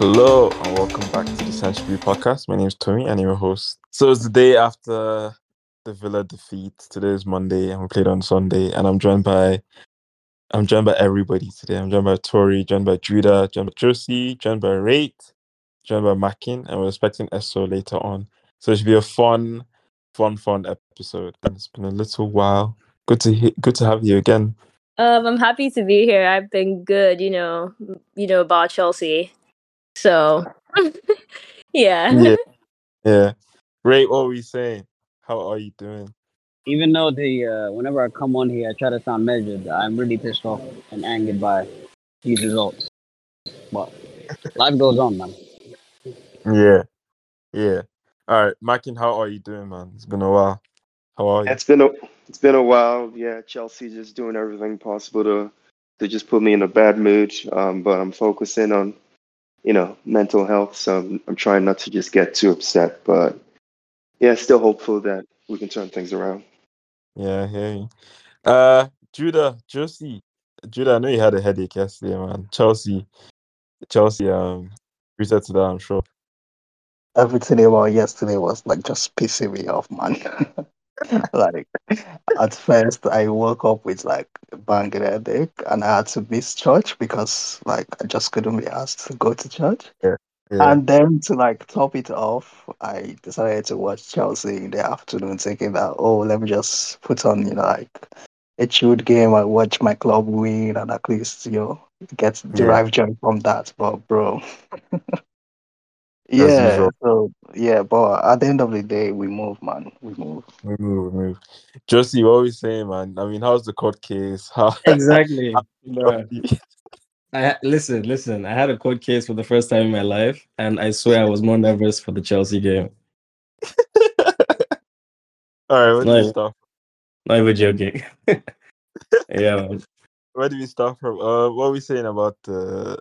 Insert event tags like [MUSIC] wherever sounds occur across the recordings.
Hello and welcome back to the Century podcast. My name is Tommy and I'm your host. So it's the day after the Villa defeat. Today is Monday and we played on Sunday. And I'm joined by I'm joined by everybody today. I'm joined by Tori, joined by Judah, joined by Josie, joined by Rate, joined by Mackin, and we're expecting Esso later on. So it should be a fun, fun, fun episode. And it's been a little while. Good to he- good to have you again. Um, I'm happy to be here. I've been good, you know, you know about Chelsea. So, [LAUGHS] yeah. Yeah. [LAUGHS] Yeah. Rate, what were we saying? How are you doing? Even though the uh, whenever I come on here, I try to sound measured. I'm really pissed off and angered by these results. But life goes on, man. Yeah. Yeah. All right, Mackin, how are you doing, man? It's been a while. How are you? It's been a it's been a while. Yeah, Chelsea just doing everything possible to to just put me in a bad mood. Um, but I'm focusing on you know mental health, so I'm, I'm trying not to just get too upset. But yeah, still hopeful that we can turn things around. Yeah, I hear you. Uh, Judah, Josie, Judah, I know you had a headache yesterday, man. Chelsea, Chelsea, um, reset to that, I'm sure. everything about yesterday was like just pissing me off, man. [LAUGHS] [LAUGHS] like at first, I woke up with like a banging headache, and I had to miss church because like I just couldn't be asked to go to church. Yeah. And then to like top it off, I decided to watch Chelsea in the afternoon, thinking that oh, let me just put on you know like a chilled game and watch my club win, and at least you know get derive joy from that. But bro. [LAUGHS] Yeah, so yeah, but at the end of the day, we move, man. We move. we move, we move. Josie, what are we saying, man? I mean, how's the court case? How Exactly. [LAUGHS] Bruh. [LAUGHS] I listen, listen. I had a court case for the first time in my life, and I swear I was more nervous for the Chelsea game. [LAUGHS] All right, where do we start? Not even joking. yeah, man. Where do we start from? Uh, what are we saying about uh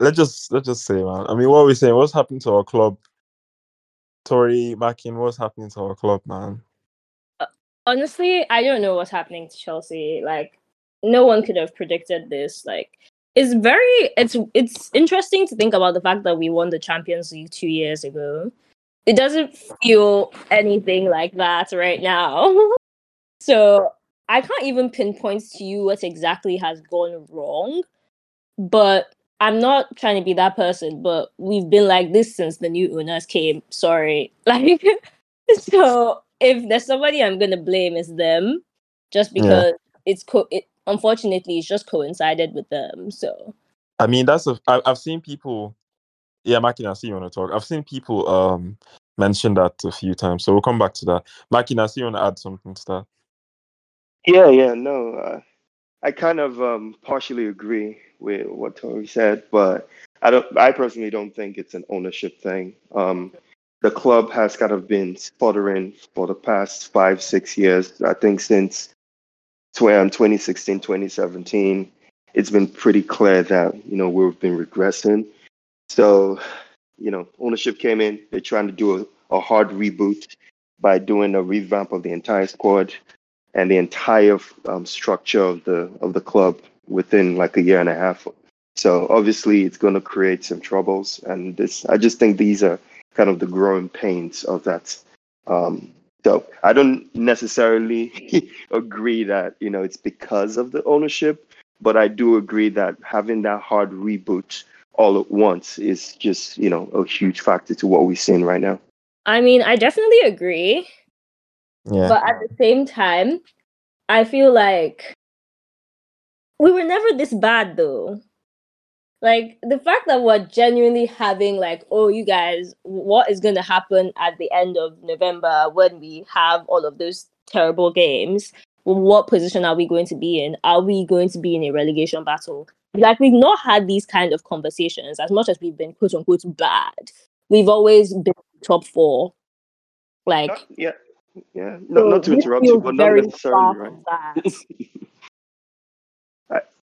Let's just let's just say, man. I mean, what are we saying? What's happening to our club? Tori Mackin, what's happening to our club, man? Uh, honestly, I don't know what's happening to Chelsea. Like, no one could have predicted this. Like, it's very it's it's interesting to think about the fact that we won the Champions League two years ago. It doesn't feel anything like that right now. [LAUGHS] so I can't even pinpoint to you what exactly has gone wrong. But I'm not trying to be that person, but we've been like this since the new owners came. Sorry. [LAUGHS] Like so if there's somebody I'm gonna blame is them. Just Yeah. because it's co- it unfortunately it's just coincided with them. So I mean, that's a. I, I've seen people. Yeah, Mackin, I see you want to talk. I've seen people um mention that a few times, so we'll come back to that. Mackin, I see you want to add something to that. Yeah, yeah, no, uh, I kind of um, partially agree with what Tony said, but I don't. I personally don't think it's an ownership thing. Um, the club has kind of been sputtering for the past five, six years. I think since um, 2016, 2017, it's been pretty clear that you know we've been regressing. So, you know, ownership came in. They're trying to do a, a hard reboot by doing a revamp of the entire squad and the entire um, structure of the of the club within like a year and a half. So obviously, it's going to create some troubles, and this I just think these are kind of the growing pains of that. Um, so I don't necessarily [LAUGHS] agree that you know it's because of the ownership, but I do agree that having that hard reboot all at once is just you know a huge factor to what we're seeing right now. I mean I definitely agree. Yeah, But at the same time, I feel like we were never this bad though. Like the fact that we're genuinely having like, oh, you guys, what is going to happen at the end of November when we have all of those terrible games? What position are we going to be in? Are we going to be in a relegation battle? Like we've not had these kind of conversations as much as we've been quote unquote bad. We've always been top four. Like Not- yeah, yeah. So not to interrupt you, but not necessarily right. [LAUGHS]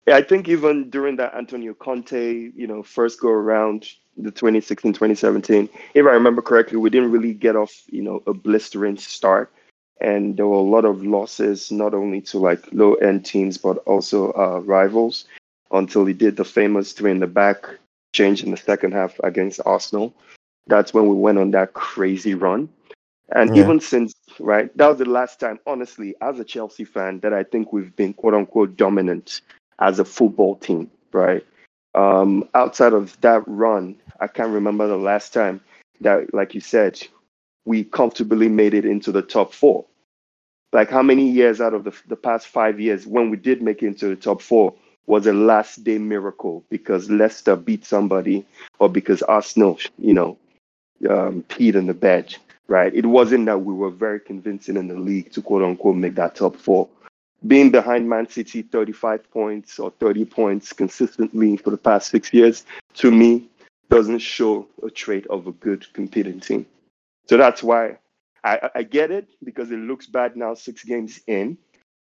Yeah, I think even during that Antonio Conte, you know, first go around the 2016, 2017, if I remember correctly, we didn't really get off, you know, a blistering start. And there were a lot of losses, not only to like low end teams, but also uh, rivals until he did the famous three in the back change in the second half against Arsenal. That's when we went on that crazy run. And Yeah. even since, right, that was the last time, honestly, as a Chelsea fan, that I think we've been quote unquote dominant as a football team, right? Um, outside of that run, I can't remember the last time that, like you said, we comfortably made it into the top four. Like how many years out of the, the past five years, when we did make it into the top four, was a last day miracle because Leicester beat somebody or because Arsenal, you know, um, peed in the bed, right? It wasn't that we were very convincing in the league to quote unquote make that top four. Being behind Man City 35 points or 30 points consistently for the past six years, to me, doesn't show a trait of a good competing team. So that's why I, I- I get it because it looks bad now, six games in,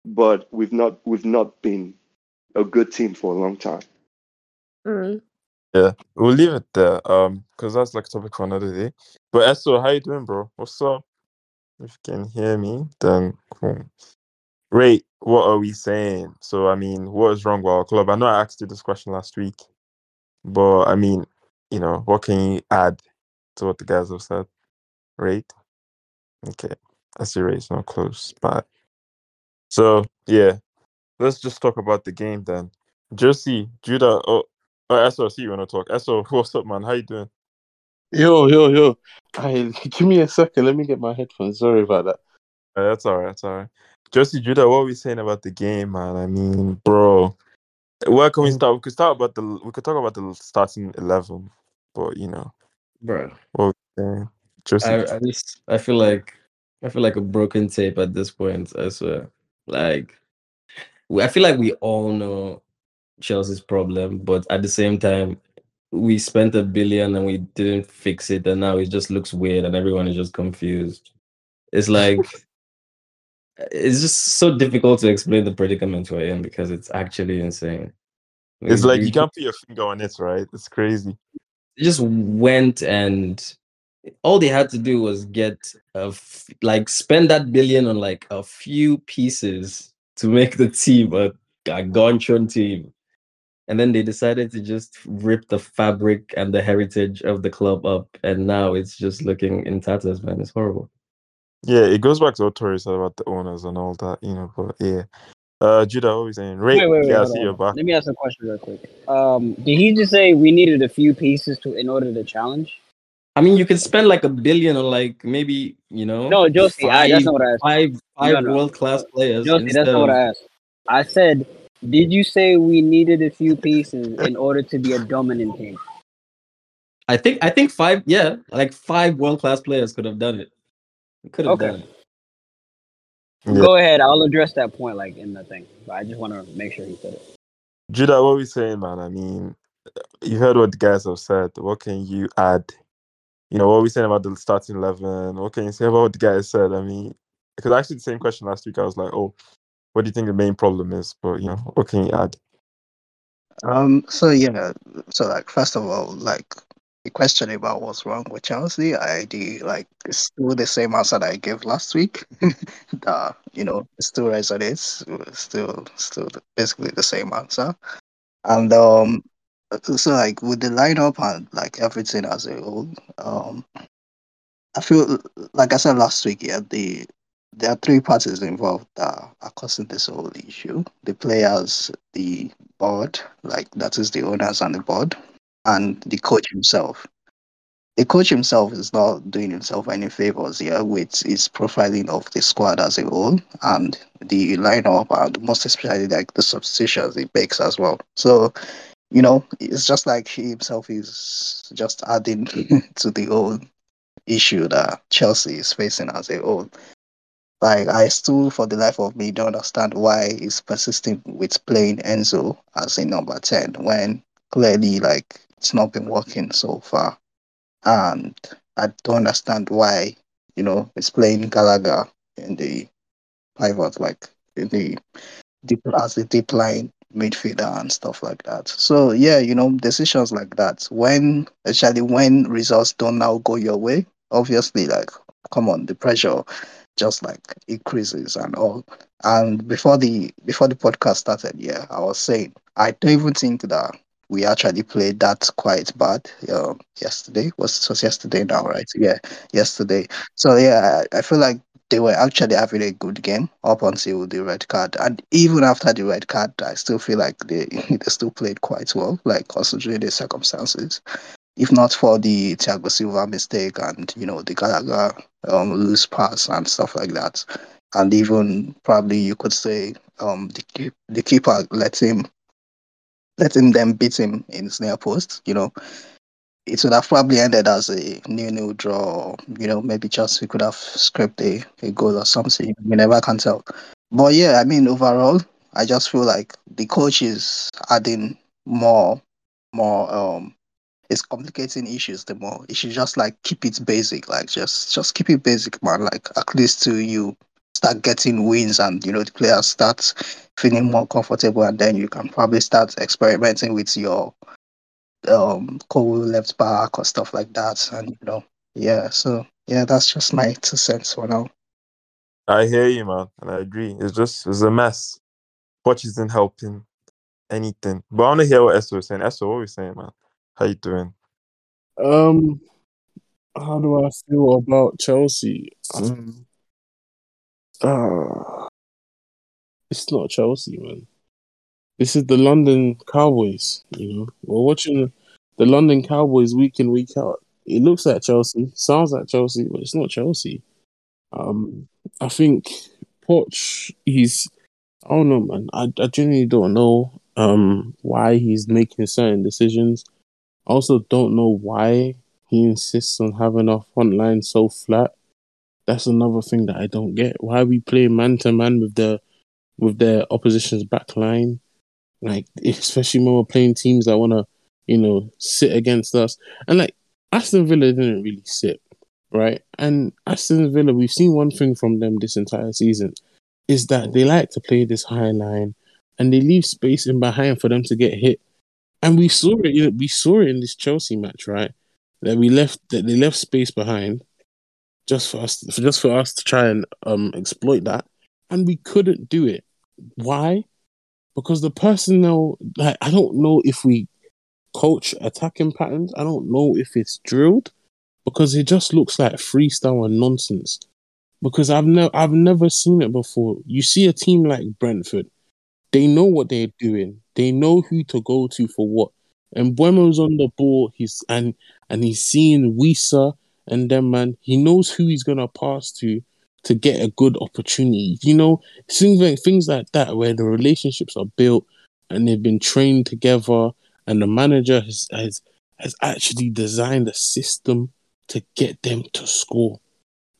but we've not we've not been a good team for a long time. Mm. Yeah, we'll leave it there. Um, because that's like a topic for another day. But Esso, how you doing, bro? What's up? If you can hear me, then cool. Ray, what are we saying? So, I mean, what is wrong with our club? I know I asked you this question last week, but I mean, you know, what can you add to what the guys have said? Rate? Okay, I see Ray's not close, but so yeah, let's just talk about the game then. Jersey, Judah, oh, oh Esso, I see you want to talk. Esso, [LAUGHS] what's up, man? How you doing? Yo, yo, yo. Hey, [LAUGHS] give me a second. Let me get my headphones. Sorry about that. Uh, that's all right. That's all right. Josie Judah, what are we saying about the game, man? I mean, bro, where can we mm. start? We could start about the. We could talk about the starting eleven, but you know, bro. what we? Josie, I, I just I feel like I feel like a broken tape at this point. I swear. Like we- I feel like we all know Chelsea's problem, but at the same time, we spent a billion and we didn't fix it, and now it just looks weird, and everyone is just confused. It's like it's just so difficult to explain the predicament we're in because it's actually insane. it's like you can't put your finger on it, right? It's crazy. They just went and all they had to do was get a f- like spend that billion on like a few pieces to make the team a, a team. And then they decided to just rip the fabric and the heritage of the club up. And now it's just looking in tatters, man. It's horrible. Yeah, it goes back to what Tori said about the owners and all that, you know. But yeah, uh, Judah, what are we saying? Ray, Wait, wait, wait. yeah, I see on, your back. Let me ask a question real quick. Um, did he just say we needed a few pieces to in order to challenge? I mean, you could spend like a billion on like maybe, you know, No, Josie, I, that's five, not what I asked. five, five No, no. world class players. Josie, that's not what I asked. I said, did you say we needed a few pieces in order to be a dominant team? I think I think five, yeah, like five world class players could have done it. Could have Okay. done. Yeah. Go ahead. I'll address that point like in the thing, but I just want to make sure he said it. Judah, what are we saying, man? I mean, you heard what the guys have said. What can you add? You know, what are we saying about the starting eleven? What can you say about what the guys said? I mean, because actually the same question last week. I was like, oh, what do you think the main problem is? But you know, what can you add? Um. So yeah. So like, first of all, like the question about what's wrong with Chelsea, I do like still the same answer that I gave last week. [LAUGHS] that you know still resonates. Still, still basically the same answer. And um, so like with the lineup and like everything as a whole, um, I feel like I said last week. Yeah, the there are three parties involved that are causing this whole issue: the players, the board, like that is the owners and the board, and the coach himself. The coach himself is not doing himself any favors here with his profiling of the squad as a whole and the lineup and most especially like the substitutions he makes as well. So, you know, it's just like he himself is just adding [LAUGHS] to the whole issue that Chelsea is facing as a whole. Like I still, for the life of me, don't understand why he's persisting with playing Enzo as a number ten when clearly, like, it's not been working so far. And I don't understand why, you know, it's playing Gallagher in the pivot, like in the deep as the deep line midfielder and stuff like that. So yeah, you know, decisions like that when, especially when results don't now go your way, obviously, like, come on, the pressure just like increases and all. And before the before the podcast started, yeah, I was saying I don't even think that we actually played that quite bad um, yesterday. Was was yesterday now, right? Yeah, yesterday. So yeah, I, I feel like they were actually having a good game up until the red card, and even after the red card, I still feel like they [LAUGHS] they still played quite well, like considering the circumstances. If not for the Thiago Silva mistake and you know the Gallagher um, loose pass and stuff like that, and even probably you could say um, the the keeper let him letting them beat him in his near post, you know, it would have probably ended as a new-new draw. You know, maybe just we could have scraped a, a goal or something. We never can tell. But yeah, I mean, overall, I just feel like the coach is adding more, more. Um, it's complicating issues the more. It should just like keep it basic, like just just keep it basic, man. Like at least to you start getting wins and you know the players start feeling more comfortable and then you can probably start experimenting with your um cool left back or stuff like that and you know yeah so yeah that's just my two cents for now I hear you, man, and I agree. It's just it's a mess. Watch isn't helping anything. But I want to hear what Esso is saying. Esso, what are we saying, man? How you doing? Um, how do I feel about Chelsea? Um, uh, it's not Chelsea, man. This is the London Cowboys. You know, we're watching the London Cowboys week in week out. It looks like Chelsea, sounds like Chelsea, but it's not Chelsea. Um, I think Poch, he's I don't know, man. I, I genuinely don't know um why he's making certain decisions. I also don't know why he insists on having our front line so flat. That's another thing that I don't get. Why we play man to man with the with their opposition's back line? Like [LAUGHS] especially when we're playing teams that wanna, you know, sit against us. And like Aston Villa didn't really sit, right? And Aston Villa, we've seen one thing from them this entire season is that they like to play this high line and they leave space in behind for them to get hit. And we saw it. You know, we saw it in this Chelsea match, right? That we left that they left space behind just for us, just for us to try and um exploit that, and we couldn't do it. Why? Because the personnel, like I don't know if we coach attacking patterns. I don't know if it's drilled because it just looks like freestyle and nonsense. Because I've never I've never seen it before. You see a team like Brentford, they know what they're doing. They know who to go to for what. And Mbeumo's on the ball. He's and and he's seeing Wissa and then man, he knows who he's gonna pass to to get a good opportunity. You know, things like things like that where the relationships are built and they've been trained together, and the manager has has has actually designed a system to get them to score,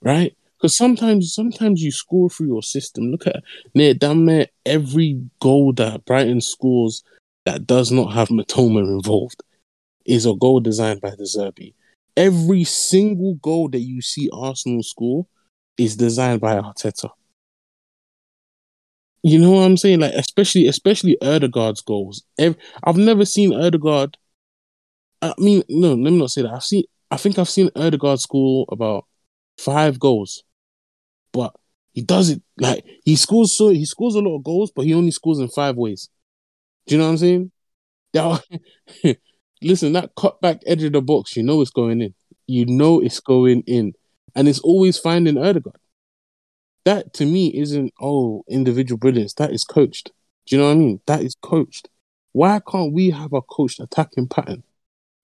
right? Because sometimes sometimes you score through your system. Look at near damn near every goal that Brighton scores that does not have Mitoma involved is a goal designed by De Zerbi. Every single goal that you see Arsenal score is designed by Arteta. You know what I'm saying? Like especially especially Odegaard's goals. I've never seen Odegaard. I mean, no, let me not say that. I've seen. I think I've seen Odegaard score about five goals, but he does it like he scores. So he scores a lot of goals, but he only scores in five ways. Do you know what I'm saying? That, [LAUGHS] listen, that cut back edge of the box, you know it's going in. You know it's going in, and it's always finding Odegaard. that to me isn't oh individual brilliance. That is coached. Do you know what I mean? That is coached. Why can't we have a coached attacking pattern?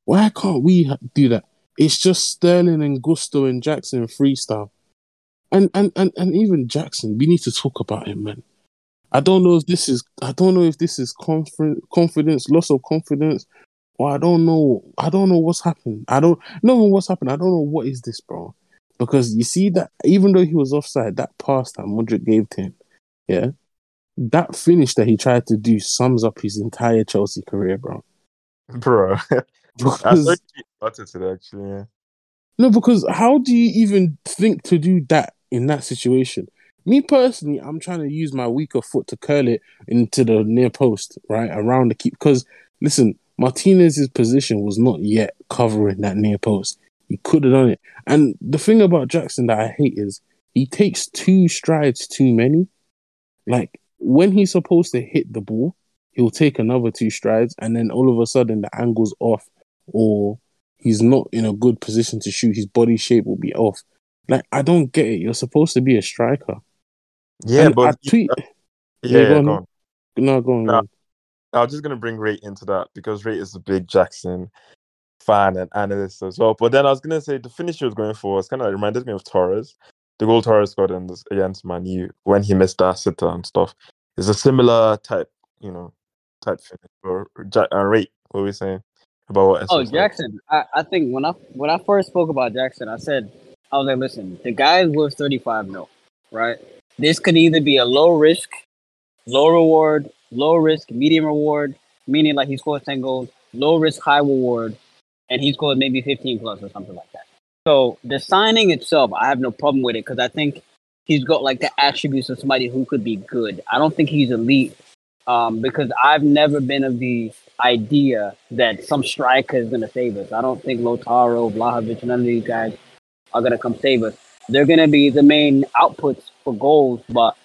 Why can't we ha- do that? It's just Sterling and Gusto and Jackson freestyle, and and and and even Jackson. We need to talk about him, man. I don't know if this is I don't know if this is conf- confidence, loss of confidence, or I don't know. I don't know what's happened. I don't know what's happened. I don't know what is this, bro. Because you see that even though he was offside, that pass that Mudryk gave to him, yeah, that finish that he tried to do sums up his entire Chelsea career, bro. Bro. [LAUGHS] I Because thought you started today, actually, yeah. no, because how do you even think to do that in that situation? Me personally, I'm trying to use my weaker foot to curl it into the near post, right around the keep. Because listen, Martinez's position was not yet covering that near post. He could have done it. And the thing about Jackson that I hate is he takes two strides too many. Like when he's supposed to hit the ball, he'll take another two strides, and then all of a sudden the angle's off, or he's not in a good position to shoot. His body shape will be off. Like I don't get it. You're supposed to be a striker. Yeah, And but I tweet. yeah, Yeah, yeah, go on. go on. No, go on. No. go on. I was just gonna bring Ray into that because Ray is a big Jackson fan and analyst as well. But then I was gonna say the finish he was going for was kind of reminded me of Torres, the goal Torres scored in this, against Manu when he missed that sitter and stuff. It's a similar type, you know, type finish. Or uh, Rate, what were we saying about what? Oh? Jackson. I, I think when I when I first spoke about Jackson, I said I was like, listen, the guy is worth thirty five mil, right? This could either be a low risk, low reward, low risk, medium reward, meaning like he scores ten goals, low risk, high reward, and he scores maybe fifteen plus or something like that. So the signing itself, I have no problem with it because I think he's got like the attributes of somebody who could be good. I don't think he's elite um, because I've never been of the idea that some striker is going to save us. I don't think Lautaro, Vlahovic, none of these guys are going to come save us. They're going to be the main outputs for goals, but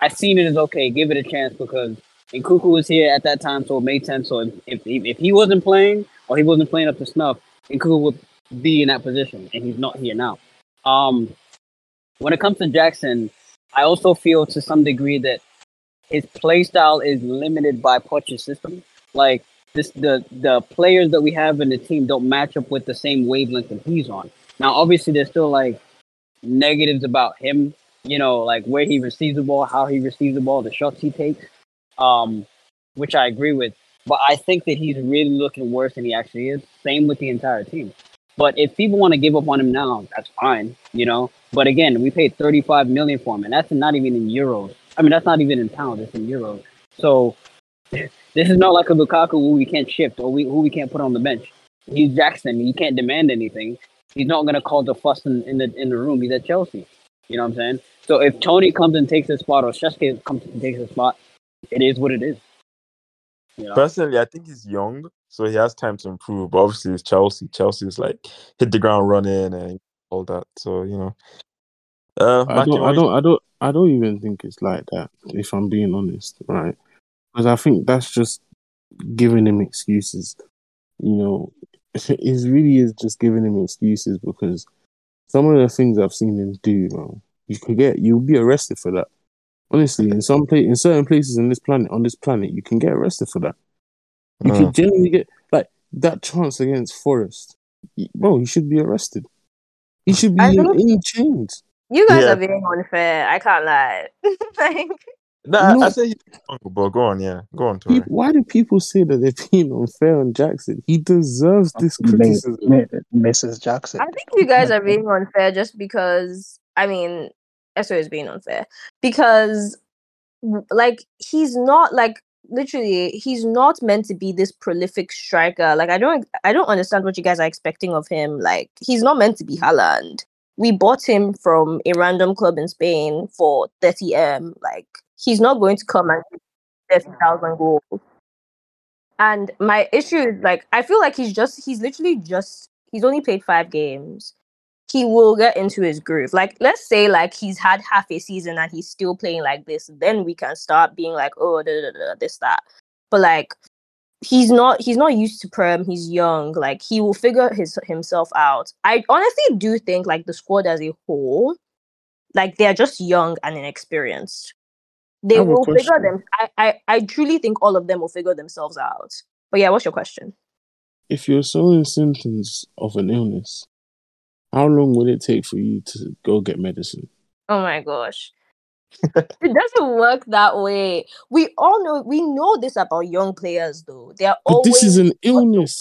I seen it as okay, give it a chance because Nkunku was here at that time, so it made sense. So if, if, if he wasn't playing or he wasn't playing up to snuff, Nkunku would be in that position, and he's not here now. Um, when it comes to Jackson, I also feel to some degree that his play style is limited by Poch's system. Like this, the the players that we have in the team don't match up with the same wavelength that he's on. Now, obviously, there's still like negatives about him. You know, like where he receives the ball, how he receives the ball, the shots he takes, um, which I agree with. But I think that he's really looking worse than he actually is. Same with the entire team. But if people want to give up on him now, that's fine, you know. But again, we paid 35 million for him, and that's not even in euros. I mean, that's not even in pounds; it's in euros. So [LAUGHS] this is not like a Lukaku who we can't shift or we, who we can't put on the bench. He's Jackson. He can't demand anything. He's not gonna cause a fuss in, in the in the room. He's at Chelsea. You know what I'm saying? So if Toney comes and takes his spot or Sesko comes and takes his spot, it is what it is. You know? Personally, I think he's young, so he has time to improve. But obviously, it's Chelsea. Chelsea's like hit the ground running and all that. So you know, uh, I don't, I don't, I don't, I don't even think it's like that. If I'm being honest, right? Because I think that's just giving him excuses. You know, [LAUGHS] it really is just giving him excuses because some of the things I've seen him do, man, you could get, you'll be arrested for that. Honestly, in some place, in certain places in this planet, on this planet, you can get arrested for that. You Mm. could genuinely get like that chance against Forest, bro. He should be arrested. He should be in, in chains. You guys Yeah. are being unfair. I can't lie. [LAUGHS] like, Nah, I- I No. say he's but go on, yeah, go on, Tori. Pe- Why do people say that they're [LAUGHS] being unfair on Jackson? He deserves this criticism. Mrs. Jackson. I think you guys are being unfair just because I mean, Esso is being unfair because like he's not like literally he's not meant to be this prolific striker. Like I don't I don't understand what you guys are expecting of him. Like he's not meant to be Haaland. We bought him from a random club in Spain for 30 m. Like he's not going to come and give 30,000 goals. And my issue is like I feel like he's just he's literally just he's only played five games. He will get into his groove. Like let's say like he's had half a season and he's still playing like this, then we can start being like, oh da, da, da, this, that. But like he's not he's not used to prem, he's young, like he will figure his himself out. I honestly do think like the squad as a whole, like they're just young and inexperienced. They will figure them I, I I truly think all of them will figure themselves out. But yeah, what's your question? If you're showing symptoms of an illness, how long will it take for you to go get medicine? Oh my gosh. it doesn't work that way. We all know we know this about young players though. They're But always this is an illness.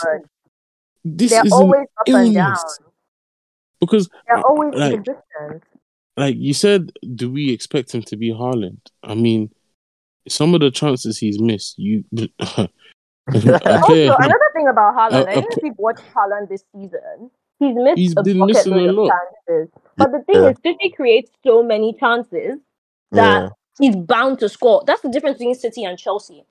This They're is always up and down. illness. Because, They're uh, always like, inconsistent. like you said, do we expect him to be Haaland? I mean, some of the chances he's missed, you. [LAUGHS] [LAUGHS] Also, another thing about Haaland, I don't know if you've watched Haaland this season. He's missed He's a been missing a lot. chances. But the thing Yeah. is, City creates so many chances that Yeah, he's bound to score. That's the difference between City and Chelsea.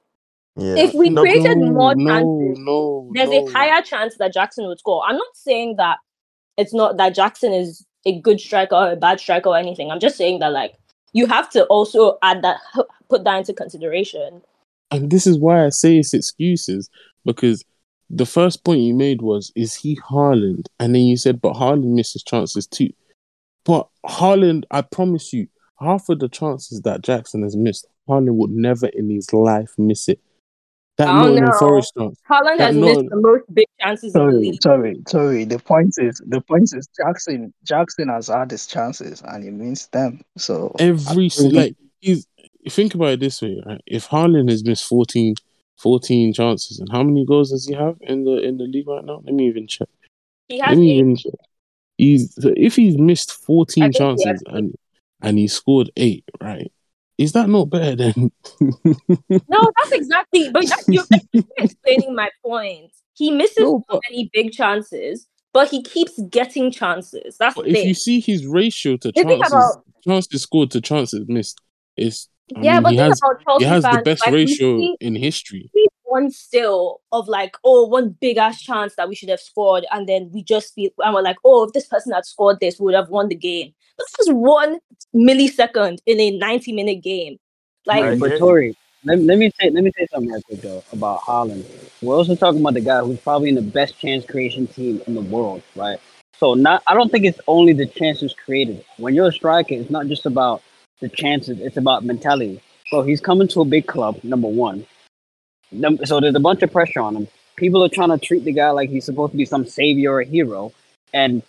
yeah. If we No, created no, more no, chances, no, there's a higher chance that Jackson would score. I'm not saying that it's not that Jackson is a good striker or a bad striker or anything. I'm just saying that like you have to also add that put that into consideration. and this is why I say it's excuses because the first point you made was, is he Haaland? And then you said, but Haaland misses chances too. But Haaland, I promise you, half of the chances that Jackson has missed, Haaland would never in his life miss it. That I don't Nottingham know. Forest chance. Haaland has no- missed the most big chances in the Sorry, sorry, sorry. The point is, the point is, Jackson, Jackson has had his chances and he missed them. So Every I si- think- like he's think about it this way, right? If Haaland has missed 14, 14 chances, and how many goals does he have in the in the league right now? Let me even check. He has Let me eight. even check. He's so if he's missed 14 think he chances and and he scored eight, right? Is that not better than [LAUGHS] No, that's exactly. But that's, you're, [LAUGHS] you're explaining my point. He misses No, so many big chances, but he keeps getting chances. That's But the if thing. you see his ratio to chances, about- chances scored to chances missed, is I yeah, mean, but he think has about Chelsea he has the best like, ratio see- in history. one still of like, oh, one big ass chance that we should have scored, and then we just feel and we're like, oh, if this person had scored this, we would have won the game. But this is one millisecond in a 90 minute game. Like, Right. But Tori, let, let me say let me say something real quick though about Haaland. We're also talking about the guy who's probably in the best chance creation team in the world, right? So not I don't think it's only the chances created. When you're a striker, it's not just about the chances, it's about mentality. So he's coming to a big club, number one. Num- So there's a bunch of pressure on him. People are trying to treat the guy like he's supposed to be some savior or hero. And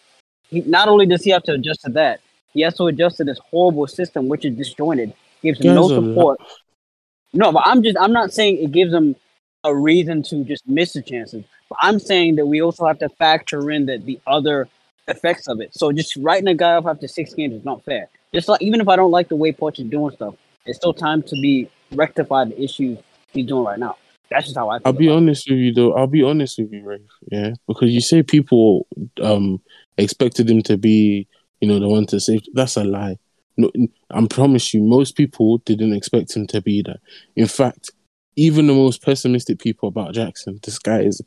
he not only does he have to adjust to that, he has to adjust to this horrible system which is disjointed, gives him no Guys are lo- support. No, but I'm just I'm not saying it gives him a reason to just miss the chances. But I'm saying that we also have to factor in that the other effects of it. So just writing a guy off after six games is not fair. Just like even if I don't like the way Poch is doing stuff, it's still time to be rectify the issues he's doing right now. That's just how I. I'll be about it. honest with you though. I'll be honest with you, Rafe. Yeah, because you say people um expected him to be, you know, the one to save. That's a lie. No, I promise you, most people didn't expect him to be that. In fact, even the most pessimistic people about Jackson, this guy is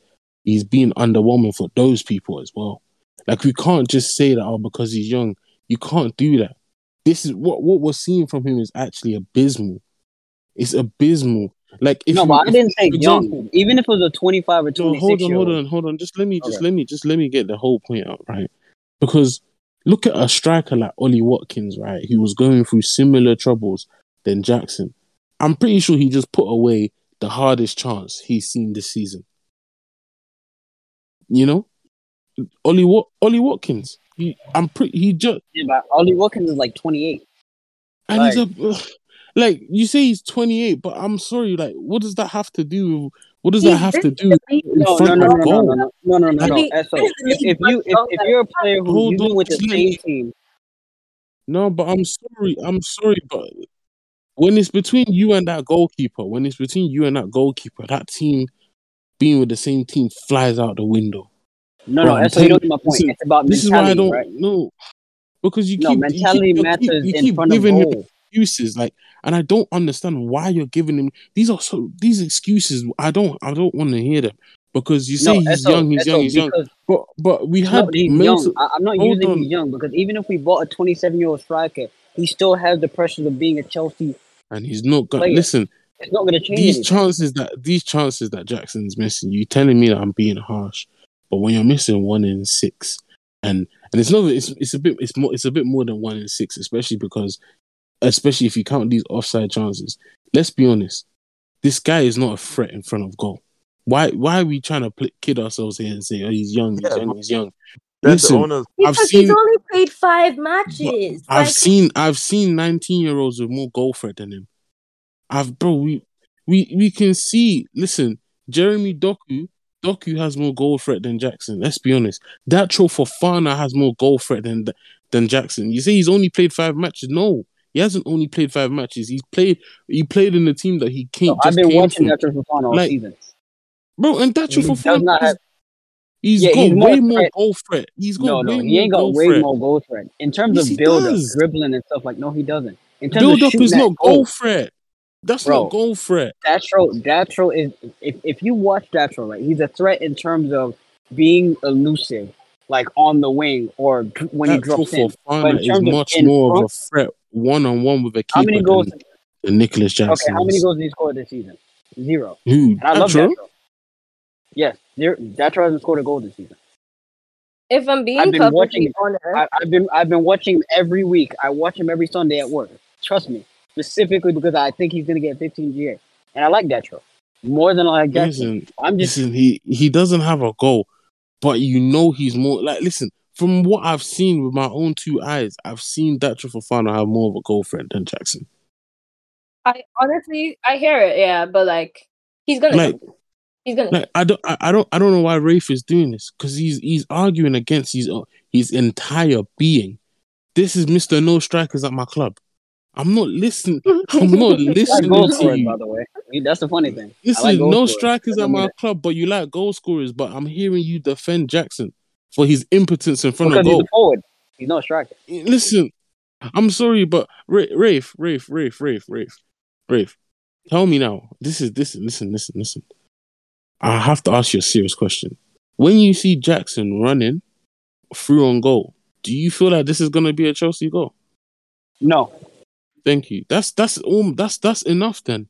he's been underwhelming for those people as well. Like we can't just say that oh because he's young. You can't do that. This is what what we're seeing from him is actually abysmal. It's abysmal. Like if no, you- but I didn't say young. example- Even if it was a 25 or no, 26 hold on, hold on, hold on. Just let me, just Okay. let me, just let me get the whole point out, right? Because look at a striker like Ollie Watkins, right? He was going through similar troubles than Jackson. I'm pretty sure he just put away the hardest chance he's seen this season. You know, Ollie, Wat- Ollie Watkins. He, I'm pretty. He just Yeah, but Ollie Watkins is like 28. and he's a like you say he's 28, but I'm sorry. Like, what does that have to do? What does that have to do? in the league in No, no, no, no, no, no, no, no, no, no, no. Maybe- So if, the if league you if, if you're a player who's Hold you've on, with the just same me- team, No, but I'm sorry. I'm sorry, but when it's between you and that goalkeeper, when it's between you and that goalkeeper, that team being with the same team flies out the window. No, Bro, no. That's so you get my point. listen, it's about This is why I don't right? know because you No, keep you mentality keep, you keep, you in keep front of giving him excuses, like, and I don't understand why you're giving him these are so these excuses. I don't I don't want to hear them because you say No, he's SO, young, he's SO, young, he's young, but but we had he's Milton. young. I, I'm not using on. he's young because even if we bought a 27 year old striker, he still has the pressure of being a Chelsea. and he's not going. Player. Listen, It's not going to change these anything. chances that these chances that Jackson's missing, you telling me that I'm being harsh, but when you're missing one in six, and and it's not it's it's a bit it's more it's a bit more than one in six, especially because especially if you count these offside chances. Let's be honest, this guy is not a threat in front of goal. Why why are we trying to pl- kid ourselves here and say oh he's young, he's Yeah, young, but- he's young? Then Listen, the owners, I've Because seen he's only played five matches. I've Like, seen I've seen 19 year olds with more goal threat than him. I've bro, we we we can see. Listen, Jeremy Doku, Doku has more goal threat than Jackson. Let's be honest. Datro Fofana has more goal threat than than Jackson. You say he's only played five matches? No, he hasn't only played five matches. He's played he played in the team that he came. So I've been watching that Fofana all Like, season. bro. And Datro Fofana, have- he's Yeah, got he's way more threat. goal threat. He's got No, no, more he ain't got way threat. more goal threat in terms Yes, of build up, dribbling and stuff. Like, no, he doesn't. In terms Build up is not goal threat. That's Bro. not goal threat. Datro, Datro is if, if you watch Datro, right, he's a threat in terms of being elusive, like on the wing or dr- when he That drops in. Fofana But in is terms of much in more of a threat one on one with a keeper. How keeper many goals? than, than Nicholas Okay, Jackson. how many goals did he score this season? Zero. Who? And I love Datro? Datro. Yes, zero. Datro hasn't scored a goal this season. If I'm being I've been perfectly watching- honest, I, I've been I've been watching him every week. I watch him every Sunday at work. Trust me, specifically because I think he's gonna get 15 GA, and I like Datro more than I like Jackson. Listen, I'm just listen. He he doesn't have a goal, but you know he's more like. Listen, from what I've seen with my own two eyes, I've seen Datro Fofana have more of a girlfriend than Jackson. I honestly I hear it, yeah, but like he's gonna Like- come. he's gonna Like I don't, I, I don't, I don't know why Rafe is doing this because he's he's arguing against his own- his entire being. This is Mister No Strikers at my club. I'm not listening. [LAUGHS] I'm not like listening goal to you. by the way. That's the funny thing. This like no scorers. strikers at my club, but you like goal scorers. But I'm hearing you defend Jackson for his impotence in front Because of he's goal. a forward. He's no striker. Eh, listen, I'm sorry, but Ra- Rafe, Rafe, Rafe, Rafe, Rafe, Rafe, tell me now. This is this. Listen, listen, listen. I have to ask you a serious question. When you see Jackson running through on goal, do you feel like this is gonna be a Chelsea goal? No, Thank you. That's that's all. That's that's enough. Then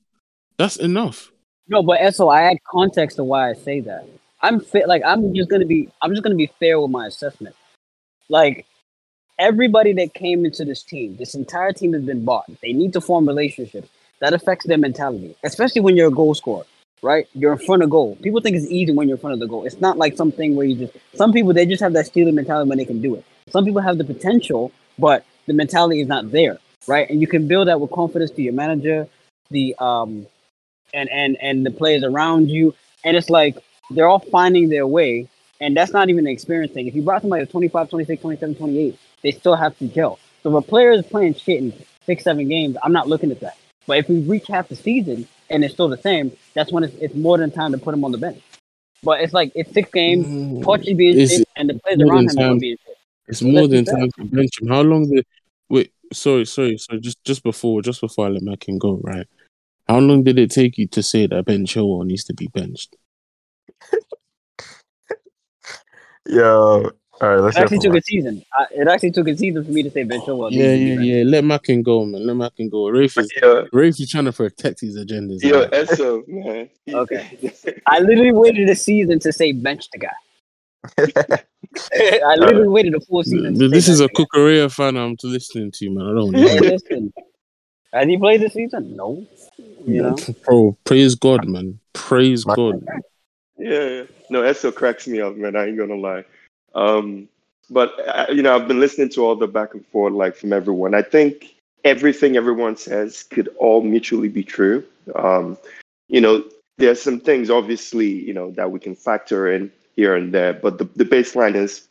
that's enough. no, but Esso, I add context to why I say that. I'm fit. Like I'm just gonna be. I'm just gonna be fair with my assessment. Like everybody that came into this team, this entire team has been bought. They need to form relationships. That affects their mentality, especially when you're a goal scorer, right? You're in front of goal. People think it's easy when you're in front of the goal. It's not like something where you just. Some people they just have that stealing mentality when they can do it. Some people have the potential, but the mentality is not there, right? And you can build that with confidence to your manager, the um, and and and the players around you, and it's like they're all finding their way, and that's not even an experience thing. If you brought somebody to 25, 26, 27, 28, they still have to gel. So if a player is playing shit in six, seven games, I'm not looking at that. But if we reach half the season and it's still the same, that's when it's, it's more than time to put him on the bench. But it's like it's six games, Pochi being Mm. Is shit, and the players around him time? being shit. It's more Let's than time to bench him. How long did? Sorry, sorry, sorry. Just just before, just before I let Mackin go, right? How long did it take you to say that Ben Chilwell needs to be benched? [LAUGHS] Yo, all right, let's It actually took Mac. a season. I, it actually took a season for me to say Ben Chilwell. Yeah, needs to be yeah, yeah. Let Mackin go, man. Let Mackin go. Rafe is Yo, Rafe is trying to protect his agendas. yo, right? Esso, man. Okay. [LAUGHS] I literally waited a season to say bench the guy. I literally waited a full season. To This is a bench the guy. Cucurella fan I'm listening to, you, man. I don't Hey, know. [LAUGHS] listen. Has he played this season? No. You know? Bro, praise God, man. Praise Mac- God. Yeah, no, Esso cracks me up, man. I ain't gonna lie. Um, but uh, you know, I've been listening to all the back and forth, like from everyone. I think everything everyone says could all mutually be true. Um, you know, there's some things, obviously, you know, that we can factor in here and there, but the, the baseline is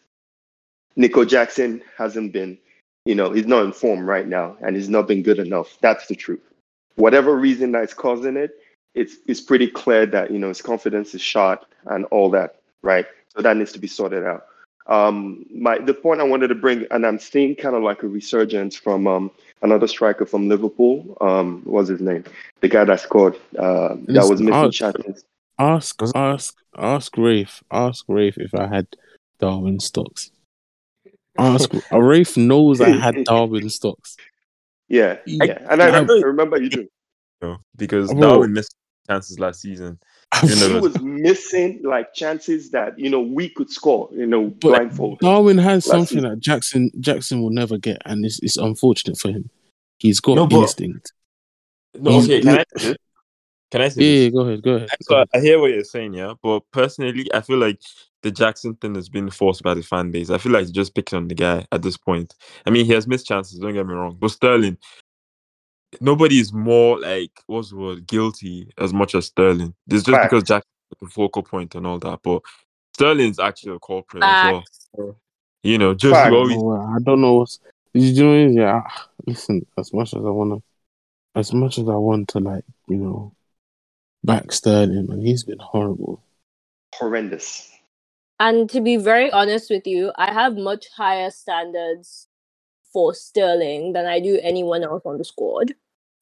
Nico Jackson hasn't been, you know, he's not in form right now, and he's not been good enough. That's the truth. Whatever reason that's causing it, it's it's pretty clear that you know his confidence is shot and all that, right? So that needs to be sorted out. Um, my the point I wanted to bring, and I'm seeing kind of like a resurgence from um, another striker from Liverpool. Um, what's his name? The guy that scored. Uh, that was missing chances. Ask, ask, ask Rafe. Ask Rafe if I had Darwin stocks. Ask [LAUGHS] uh, Rafe knows I had [LAUGHS] Darwin stocks. Yeah, I- yeah, and I, I- I remember you do. No, because Bro. Darwin missed chances last season. You know, He was missing like chances that you know we could score. You know, But blindfold. Darwin has something season. that Jackson Jackson will never get, and it's, it's unfortunate for him. He's got No, but- instinct. no, okay, can I say this? Can I say Yeah, this? yeah, go ahead, go ahead. So I hear what you're saying, yeah. But personally, I feel like the Jackson thing has been forced by the fan base. I feel like they're just picking on the guy at this point. I mean, he has missed chances. Don't get me wrong, but Sterling, nobody is more like what's the word guilty as much as Sterling. It's just because Facts. Jackson is the focal point and all that, but Sterling's actually a culprit as well. You know, just Facts. I always don't know, I don't know what's. You know, what yeah. Listen, as much as I wanna, as much as I want to, like you know, back Sterling, man, he's been horrible. Horrendous. And to be very honest with you, I have much higher standards for Sterling than I do anyone else on the squad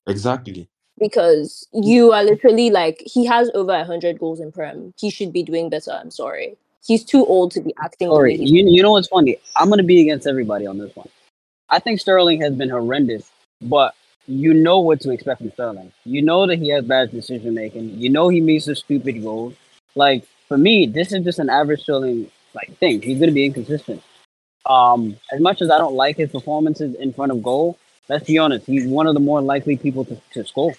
exactly. because you are literally like he has over 100 goals in Prem. He should be doing better. I'm sorry. He's too old to be acting Sorry, you, you know what's funny? I'm going to be against everybody on this one. I think Sterling has been horrendous, but you know what to expect from Sterling. You know that he has bad decision making. You know he makes a stupid goals. Like for me, this is just an average Sterling like thing. He's gonna be inconsistent. Um, as much as I don't like his performances in front of goal, let's be honest, he's one of the more likely people to, to score.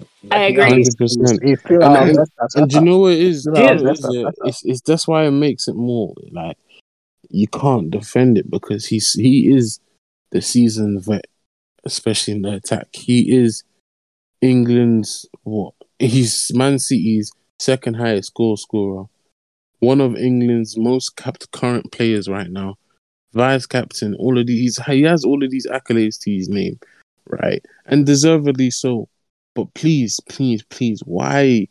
I Let's be agree. Hundred percent. He's still And- and- best attacker. And do you know what it is? Still Do you our know what it best is? Yeah. It's, it's that's why it makes it more like you can't defend it because he's he is the seasoned vet, especially in the attack. He is England's what? He's Man City's second highest goal scorer, one of England's most capped current players right now, vice captain. All of these, he has all of these accolades to his name, right? And deservedly so. But please, please, please, why?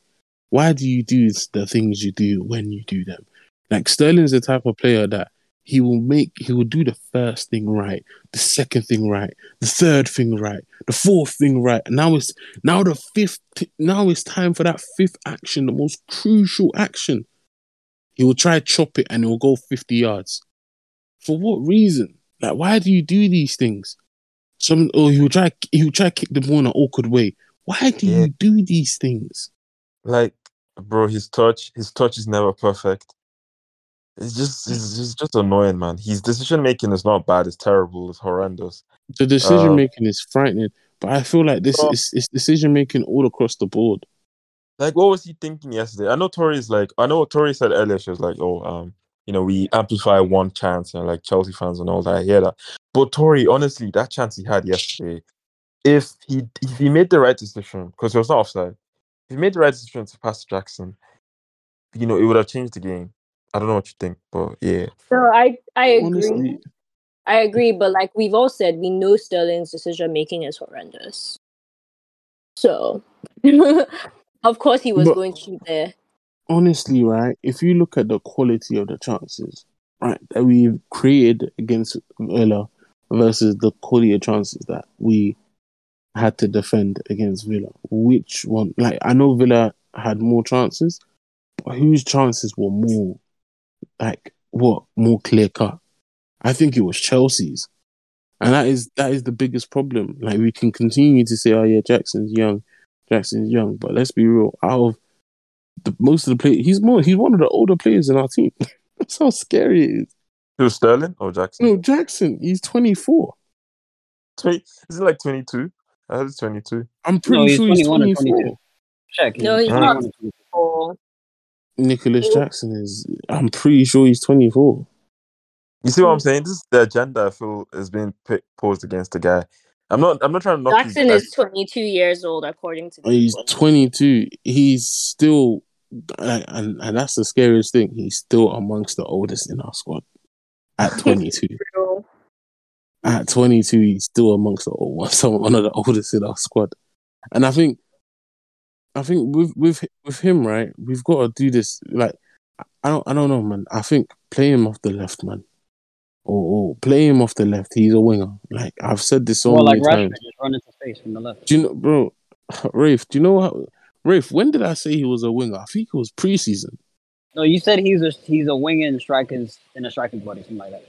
why do you do the things you do when you do them? Like Sterling's the type of player that he will make, he will do the first thing right, the second thing right, the third thing right, the fourth thing right. And now it's now the fifth. Now it's time for that fifth action, the most crucial action. He will try chop it and it will go fifty yards. For what reason? Like, why do you do these things? Some, or he will try, he will try to kick the ball in an awkward way. Why do Yeah. you do these things? Like, bro, his touch, his touch is never perfect. It's just, it's just, just annoying, man. His decision making is not bad. It's terrible. It's horrendous. The decision Um, making is frightening, but I feel like this is it's decision making all across the board. Like, what was he thinking yesterday? I know Tori's like, I know Tori said earlier. She was like, oh, um, you know, we amplify one chance and like Chelsea fans and all that. I hear that. But Tori, honestly, that chance he had yesterday, if he if he made the right decision, because it was not offside, if he made the right decision to pass to Jackson, you know, it would have changed the game. I don't know what you think, but yeah. So I I agree. Honestly, I agree, but like we've all said, we know Sterling's decision making is horrendous. So, [LAUGHS] of course, he was But- going to shoot there. honestly, right? If you look at the quality of the chances, right, that we've created against Villa versus the quality of chances that we had to defend against Villa, which one? Like, I know Villa had more chances, but whose chances were more, like, what more clear cut? I think it was Chelsea's, and that is that is the biggest problem. Like, we can continue to say, "Oh yeah, Jackson's young, Jackson's young," but let's be real. Out of the most of the players he's more he's one of the older players in our team. [LAUGHS] That's how scary it is. It was Sterling or Jackson? No, Jackson, he's 24. 20, is it like 22? I heard it's 22. I'm pretty he's sure he's 21 or 24. 22. Check. No, he's not. 21 or 22. Or Nicholas. Jackson is. I'm pretty sure he's 24. You see what I'm saying? This is the agenda I feel is being pi- posed against the guy. I'm not. I'm not trying to knock his- Jackson is 22 years old, according to. He's people. 22. He's still, and, and and that's the scariest thing. He's still amongst the oldest in our squad at [LAUGHS] 22. At 22, he's still amongst the old [LAUGHS] ones, one of the oldest in our squad. And I think, I think with with with him, right, we've got to do this. Like, I don't, I don't know, man. I think play him off the left, man, or, or play him off the left. He's a winger. Like I've said this so Well, like many Rashford times. just run into space from the left. Do you know, bro? [SIGHS] Rafe, do you know how? Rafe, when did I say he was a winger? I think it was preseason. No, you said he's a he's a winger in strikers in a striking body, something like that.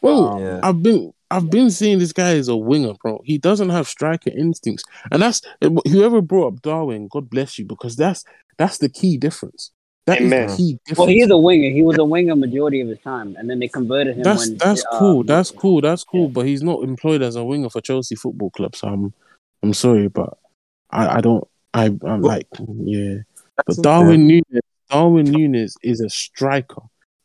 Bro, Um, Yeah. I've been I've been seeing this guy is a winger, bro. He doesn't have striker instincts, and that's whoever brought up Darwin. God bless you, because that's that's the key difference. That is Amen. the key difference. Well, he is a winger. He was a winger majority of his time, and then they converted him. that's when, that's uh, cool. That's cool. That's cool. yeah. But he's not employed as a winger for Chelsea Football Club. So I'm I'm sorry, but I I don't I I'm like yeah. But Darwin Nunez, Darwin Nunez is a striker.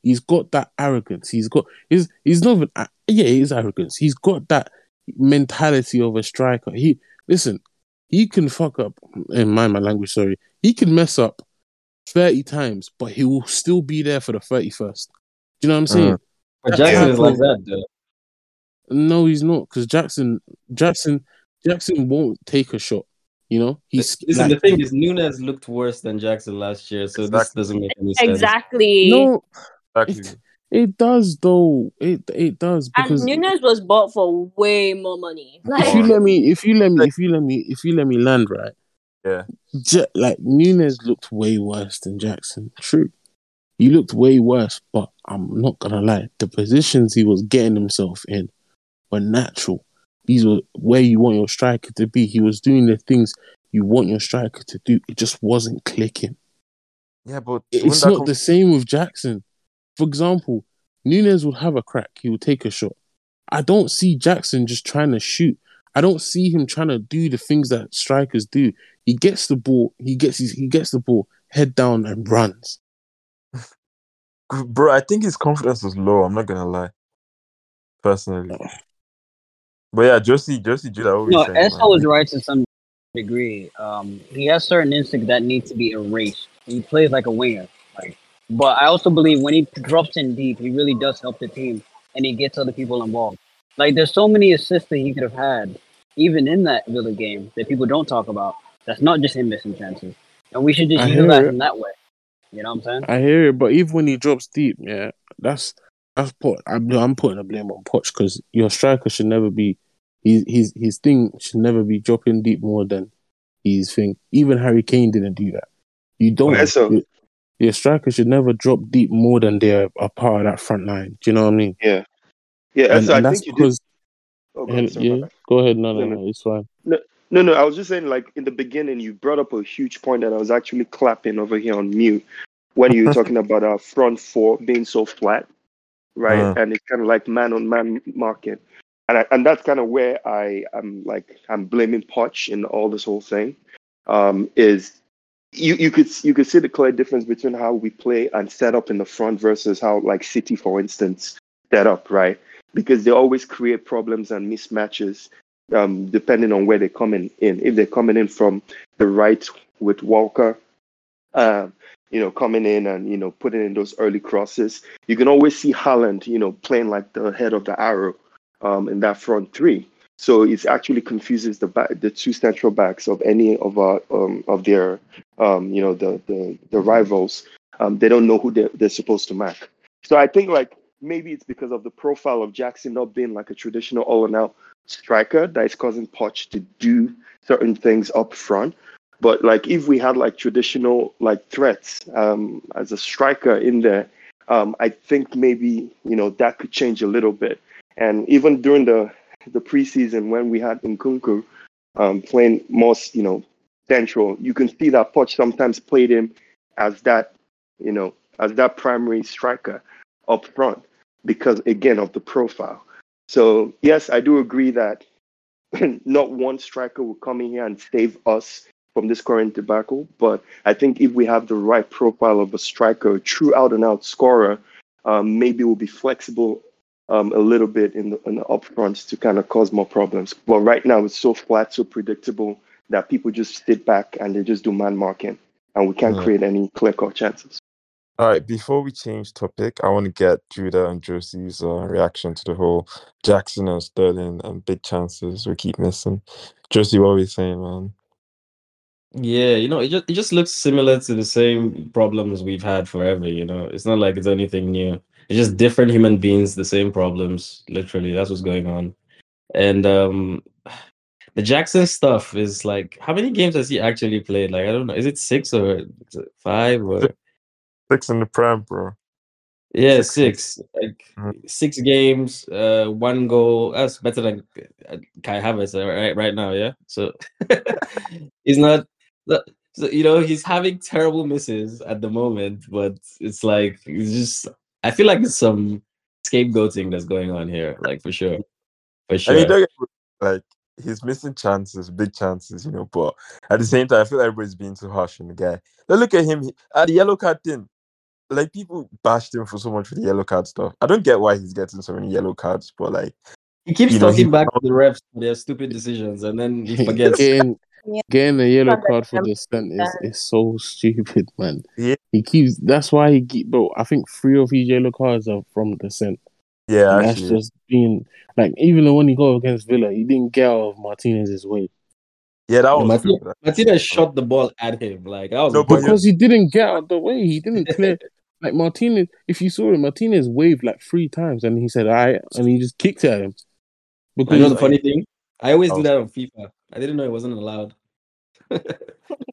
He's got that arrogance. He's got he's he's not even yeah, he is arrogance. He's got that mentality of a striker. He listen, he can fuck up in my my language, sorry. He can mess up 30 times, but he will still be there for the 31st. Do you know what I'm saying? Mm. But Jackson how is like that, though. No, he's not, because Jackson Jackson Jackson won't take a shot. You know? He's Listen, like- the thing is, Nunez looked worse than Jackson last year, so this doesn't make any sense. Exactly. no, Exactly. it does though. It it does and because Nunez was bought for way more money. if you let me if you let me if you let me if you let me land right Yeah. Ja- like Nunez looked way worse than Jackson true he looked way worse but I'm not gonna lie the positions he was getting himself in were natural He's were where you want your striker to be. He was doing the things you want your striker to do. It just wasn't clicking. Yeah, but It's wouldn't not come- the same with Jackson. For example, Nunez would have a crack. He would take a shot. I don't see Jackson just trying to shoot. I don't see him trying to do the things that strikers do. He gets the ball. He gets his, he gets the ball head down and runs. bro. I think his confidence was low. I'm not gonna lie, personally. But yeah, Josie, Josie, Judah, what were you No, saying, Esa man? was right to some degree. Um, he has certain instincts that need to be erased. He plays like a winger, like. But I also believe when he drops in deep, he really does help the team, and he gets other people involved. Like there's so many assists that he could have had, even in that Villa game, that people don't talk about. That's not just him missing chances, and we should just I utilize him that way. You know what I'm saying? I hear it, but even when he drops deep, yeah, that's that's put. I'm, I'm putting the blame on Poch because your striker should never be. His his his thing should never be dropping deep more than his thing. Even Harry Kane didn't do that. You don't. Okay, so- your, your striker should never drop deep more than they're a part of that front line. Do you know what I mean? Yeah. Yeah, And, so I and that's think you did. because. Oh, go sorry, yeah, go ahead. No, no, No, no. It's fine. No, no, no. I was just saying, like in the beginning, you brought up a huge point that I was actually clapping over here on mute when you were [LAUGHS] talking about our front four being so flat, right? Uh. And it's kind of like man on man market, and I, and that's kind of where I am like I'm blaming Poch in all this whole thing. Um, is you you could you could see the clear difference between how we play and set up in the front versus how like City, for instance, set up, right? Because they always create problems and mismatches um, depending on where they're coming in. If they're coming in from the right with Walker, um, you know, coming in and you know putting in those early crosses, you can always see Haaland, you know, playing like the head of the arrow um, in that front three. So it actually confuses the back, the two central backs of any of our um, of their um, you know the the, the rivals. Um, they don't know who they're, they're supposed to mark. So I think like maybe it's because of the profile of Jackson not being like a traditional all and out striker that is causing Poch to do certain things up front. But like if we had like traditional like threats um, as a striker in there, um, I think maybe you know that could change a little bit. And even during the the preseason when we had Nkunku um, playing most, you know, central, you can see that Poch sometimes played him as that, you know, as that primary striker up front because again of the profile. So yes, I do agree that [CLEARS THROAT] not one striker will come in here and save us from this current debacle. But I think if we have the right profile of a striker, true out and out scorer, um, maybe we'll be flexible um, a little bit in the, in the upfronts to kind of cause more problems. But right now it's so flat, so predictable that people just sit back and they just do man marking, and we can't Yeah. create any clear cut chances. All right, before we change topic, I want to get Judah and Josie's uh, reaction to the whole Jackson and Sterling and big chances we keep missing. Josie, what were you saying, man? Yeah, you know, it just it just looks similar to the same problems we've had forever, you know. It's not like it's anything new. It's just different human beings, the same problems. Literally, that's what's going on. And um [SIGHS] the Jackson stuff is like how many games has he actually played? Like I don't know, is it six or it five or Six in the Prem, bro. yeah, Six. six. Like Mhm. six games, uh, one goal. That's better than uh, Kai Havertz uh, right right now. Yeah, so [LAUGHS] he's not. So, you know, he's having terrible misses at the moment, but it's like it's just. I feel like there's some scapegoating that's going on here, like for sure, for I sure. mean, don't get like he's missing chances, big chances, you know. But at the same time, I feel like everybody's being too harsh on the guy. Then look at him he- at the yellow card thing. Like people bashed him for so much for the yellow card stuff. I don't get why he's getting so many yellow cards, but like, he keeps you know, talking he- back to the refs for their stupid decisions, and then he [LAUGHS] forgets. getting getting a yellow card for I'm- the stunt is, that- is so stupid, man. Yeah. He keeps. That's why he keep. Bro, I think three of his yellow cards are from the scent. yeah, And that's just being like. Even though when he got against Villa, he didn't get out of Martinez's way yeah, that Yeah, was Martinez, true. Martinez shot the ball at him. Like that was No, a but good- because he didn't get out the way. He didn't clear. [LAUGHS] like Martinez, if you saw it, Martinez waved like three times, and he said, "I," and he just kicked at him. You know the like, funny thing? I always do Oh. that on FIFA. I didn't know it wasn't allowed. [LAUGHS]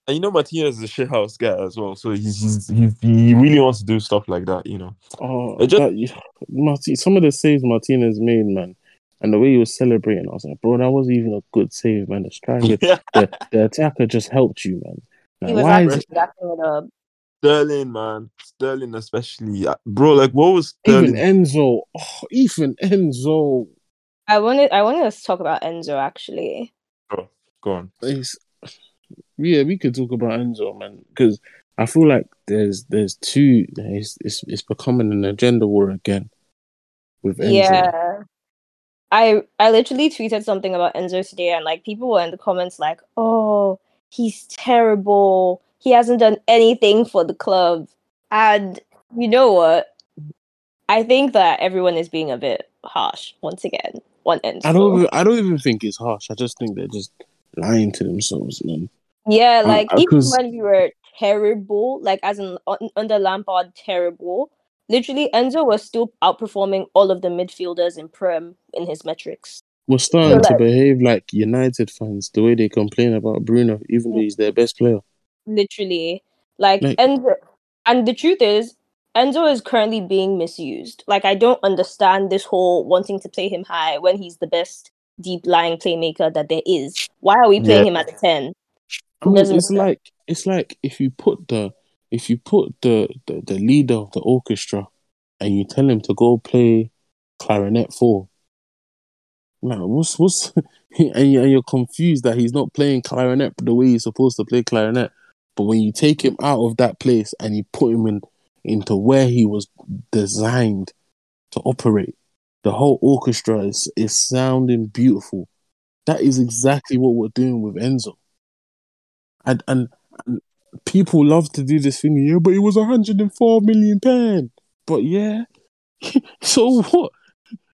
And you know, Martinez is a shithouse guy as well, so he's, he's, he's he really wants to do stuff like that, you know. Oh, It just- that, Marti- some of the saves Martinez made, man. and the way he was celebrating, I was like, bro, that wasn't even a good save, man. The striker, [LAUGHS] Yeah. the, the attacker just helped you, man. He Like, was why is actually it backing up. Sterling, man. Sterling, especially. Bro, like, what was even Enzo? Oh, even Enzo. I wanted I wanted us to talk about Enzo actually. Oh, Go on. It's, yeah, we could talk about Enzo, man, because I feel like there's there's two. It's, it's it's becoming an agenda war again with Enzo. Yeah. I I literally tweeted something about Enzo today and like people were in the comments like, "Oh, he's terrible. He hasn't done anything for the club." And you know what? I think that everyone is being a bit harsh once again on Enzo. I don't. Even, I don't even think it's harsh. I just think they're just lying to themselves, man. Yeah, Um, like uh, even when we were terrible, like as in under Lampard, terrible. Literally, Enzo was still outperforming all of the midfielders in Prem in his metrics. We're starting to like- behave like United fans the way they complain about Bruno, even though he's their best player. Literally, like, Like- Enzo. And the truth is, Enzo is currently being misused. Like, I don't understand this whole wanting to play him high when he's the best deep lying playmaker that there is. Why are we playing Yeah. him at a ten? I mean, it's like it's like if you put the if you put the, the the leader of the orchestra and you tell him to go play clarinet four. Now, what's what's [LAUGHS] and you're confused that he's not playing clarinet the way he's supposed to play clarinet. But when you take him out of that place and you put him in into where he was designed to operate, the whole orchestra is is sounding beautiful. That is exactly what we're doing with Enzo. And and, and people love to do this thing. Yeah, but it was 104 million pound. But yeah, [LAUGHS] so what?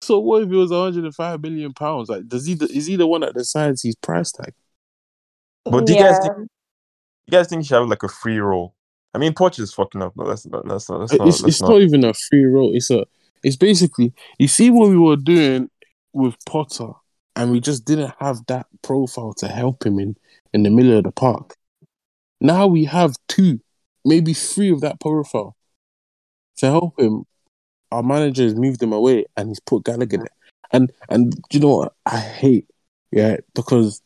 So what if it was 105 million pounds? Like, does he? Is he the one that decides his price tag? But do you guys think you guys think he should have like a free role? I mean, Poch is fucking up. No, let's not. Let's not. Let's not. it's let's it's not. not even a free role. It's a. It's basically you see what we were doing with Potter, and we just didn't have that profile to help him in in the middle of the park. Now we have two, maybe three of that profile to help him. Our manager has moved him away, and he's put Gallagher there. And and you know what I hate, yeah, because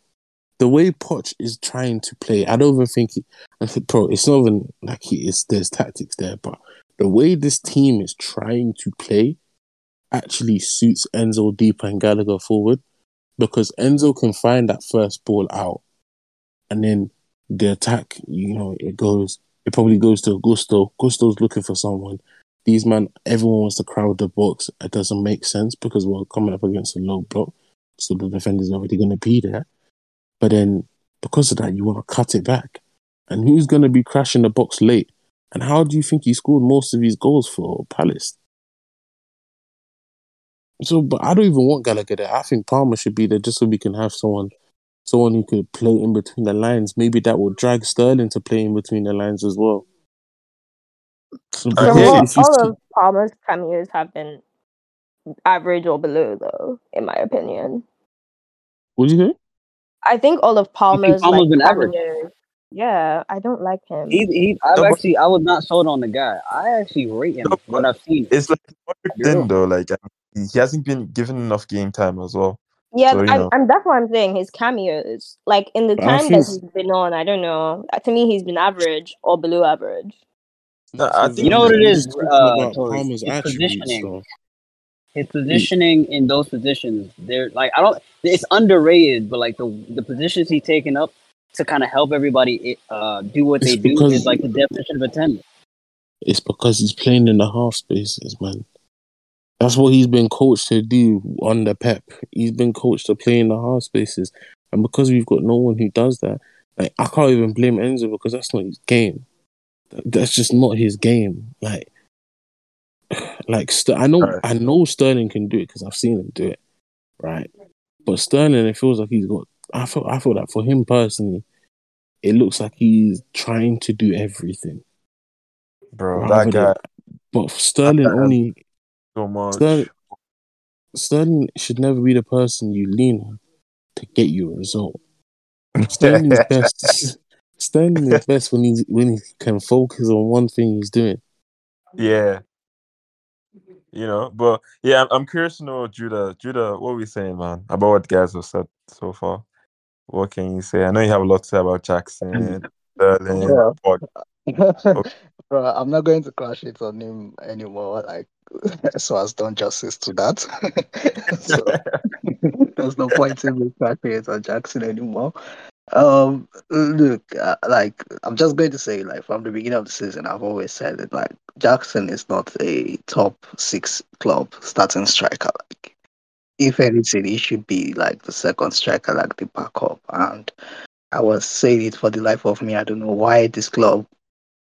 the way Poch is trying to play, I don't even think he. I [LAUGHS] think, bro, it's not even like is. There's tactics there, but the way this team is trying to play actually suits Enzo deeper and Gallagher forward because Enzo can find that first ball out and then the attack, you know, it goes, it probably goes to Gusto. Gusto's looking for someone. These man, everyone wants to crowd the box. It doesn't make sense because we're coming up against a low block, so the defender's already going to be there. But then because of that, you want to cut it back. And who's going to be crashing the box late? And how do you think he scored most of his goals for Palace? So, but I don't even want Gallagher there. I think Palmer should be there just so we can have someone, someone who could play in between the lines. Maybe that will drag Sterling to play in between the lines as well. So, So hear all, all of Palmer's cameos have been average or below, though, in my opinion. what do you think? I think all of Palmer's Palmer's like, been average? Cameos- Yeah, I don't like him. He, he, I've No, actually, I was not sold on the guy. I actually rate him No, what but I've seen. It's like very You're thin though. Like um, he hasn't been given enough game time as well. yeah, so, I'm. I'm, that's what I'm saying. His cameos, like in the But time that he's been on, I don't know. Uh, To me, he's been average or below average. No, I think- You know what it I'm is, just talking uh, about Tori? It's attributes, positioning. though. His positioning in those positions, they're like I don't. It's underrated, but like the the positions he's taken up to kind of help everybody uh do what It's they do is like the definition of a ten. It's because he's playing in the half spaces, man. That's what he's been coached to do under Pep. He's been coached to play in the half spaces, and because we've got no one who does that, like I can't even blame Enzo because that's not his game. That's just not his game. Like, [SIGHS] like Ster- I know, Alright. I know Sterling can do it because I've seen him do it, right? But Sterling, it feels like he's got. I feel, I feel that for him personally, it looks like he's trying to do everything. bro, that guy than- But Sterling only so much. Sterling, Sterling should never be the person you lean on to get you a result. Sterling is best. [LAUGHS] Sterling is best when he's when he can focus on one thing he's doing. yeah, you know. But yeah, I'm, I'm curious to know, Judah. Judah, what are we saying, man, about what guys have said so far? What can you say? I know you have a lot to say about Jackson, [LAUGHS] Sterling, Yeah. Pod. [LAUGHS] Bro, I'm not going to crash it on him anymore. Like, [LAUGHS] so has done justice to that. so there's no point in me crashing it on Jackson anymore. Um, look, uh, like I'm just going to say, like from the beginning of the season, I've always said it. Like Jackson is not a top six club starting striker. Like, if anything, he should be like the second striker, like the backup. And I was saying it for the life of me. I don't know why this club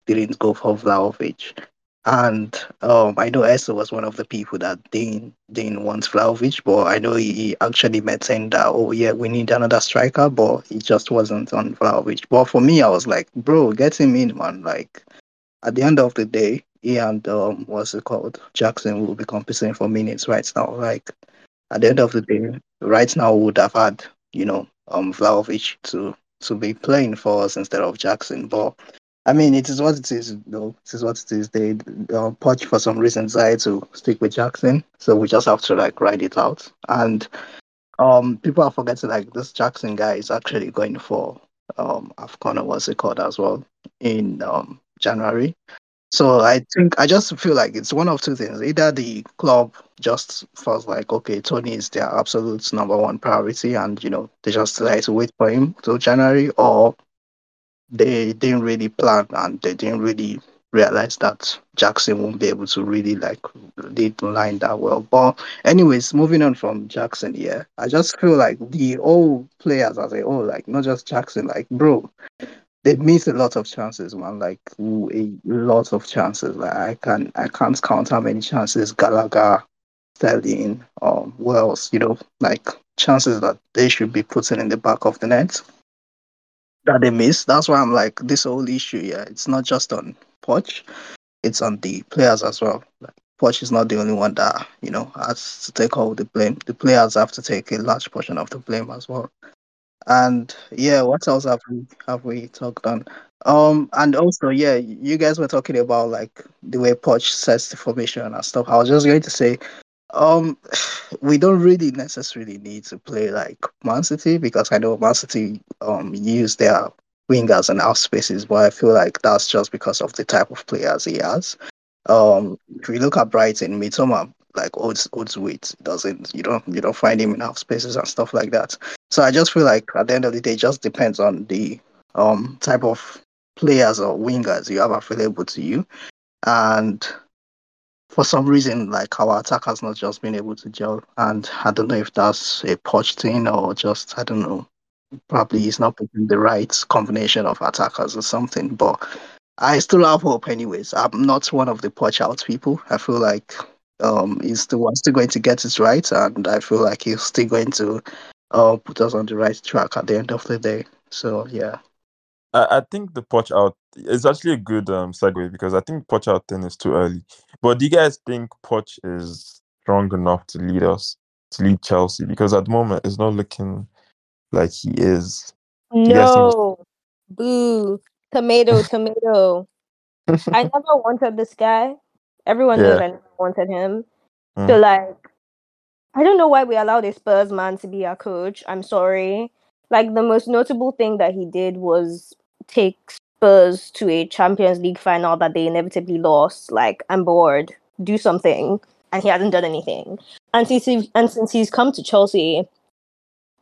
didn't go for Vlahovic. And um, I know Esther was one of the people that didn't didn't want Vlahovic, but I know he, actually saying that oh yeah, we need another striker, but it just wasn't on Vlahovic. But for me, I was like, bro, get him in, man. Like at the end of the day, he and um, what's it called, Jackson will be competing for minutes right now. Like at the end of the day, right now we would have had you know um Vlahovic to to be playing for us instead of Jackson, but I mean, it is what it is, though. Is what it is. They, uh, Poch, for some reason, decided to stick with Jackson, so we just have to like ride it out. And um, people are forgetting like this Jackson guy is actually going for um Afcon or what's it called as well in um January. So I think I just feel like it's one of two things. Either the club just feels like okay, Toney is their absolute number one priority, and you know they just like to wait for him till January, or they didn't really plan and they didn't really realize that Jackson won't be able to really like lead the line that well. But anyways, moving on from Jackson here, I just feel like the whole players as a whole, like not just Jackson, like bro, they missed a lot of chances, man. Like ooh, a lot of chances. Like I can I can't count how many chances Gallagher, Sterling, um, Wells, you know, like chances that they should be putting in the back of the net that they miss. That's why I'm like this whole issue. Yeah, it's not just on Poch, it's on the players as well. Like Poch is not the only one that you know has to take all the blame. The players have to take a large portion of the blame as well. And yeah, what else have we have we talked on? Um, and also yeah, you guys were talking about like the way Poch sets the formation and stuff. I was just going to say um, [SIGHS] we don't really necessarily need to play like Man City because I know Man City um use their wingers and out spaces, but I feel like that's just because of the type of players he has. Um, if we look at Brighton, Mitoma like odds odds weight doesn't you don't you don't find him half spaces and stuff like that. So I just feel like at the end of the day, it just depends on the um type of players or wingers you have available to you, and for some reason, like our attack has not just been able to gel. And I don't know if that's a Poch thing or just I don't know. Probably he's not picking the right combination of attackers or something. But I still have hope, anyways. I'm not one of the Poch out people. I feel like um he's the one still going to get it right, and I feel like he's still going to uh put us on the right track at the end of the day. So yeah. I, I think the Poch out is actually a good um segue because I think Poch out thing is too early. But do you guys think Poch is strong enough to lead us to lead Chelsea? Because at the moment it's not looking like he is. you guys think- No, boo, tomato, tomato. [LAUGHS] I never wanted this guy. Everyone Yeah. I never wanted him. Mm. So like, I don't know why we allowed a Spurs man to be our coach. I'm sorry. Like the most notable thing that he did was take Spurs to a Champions League final that they inevitably lost. Like, I'm bored. Do something. And he hasn't done anything. And since he, and since he's come to Chelsea,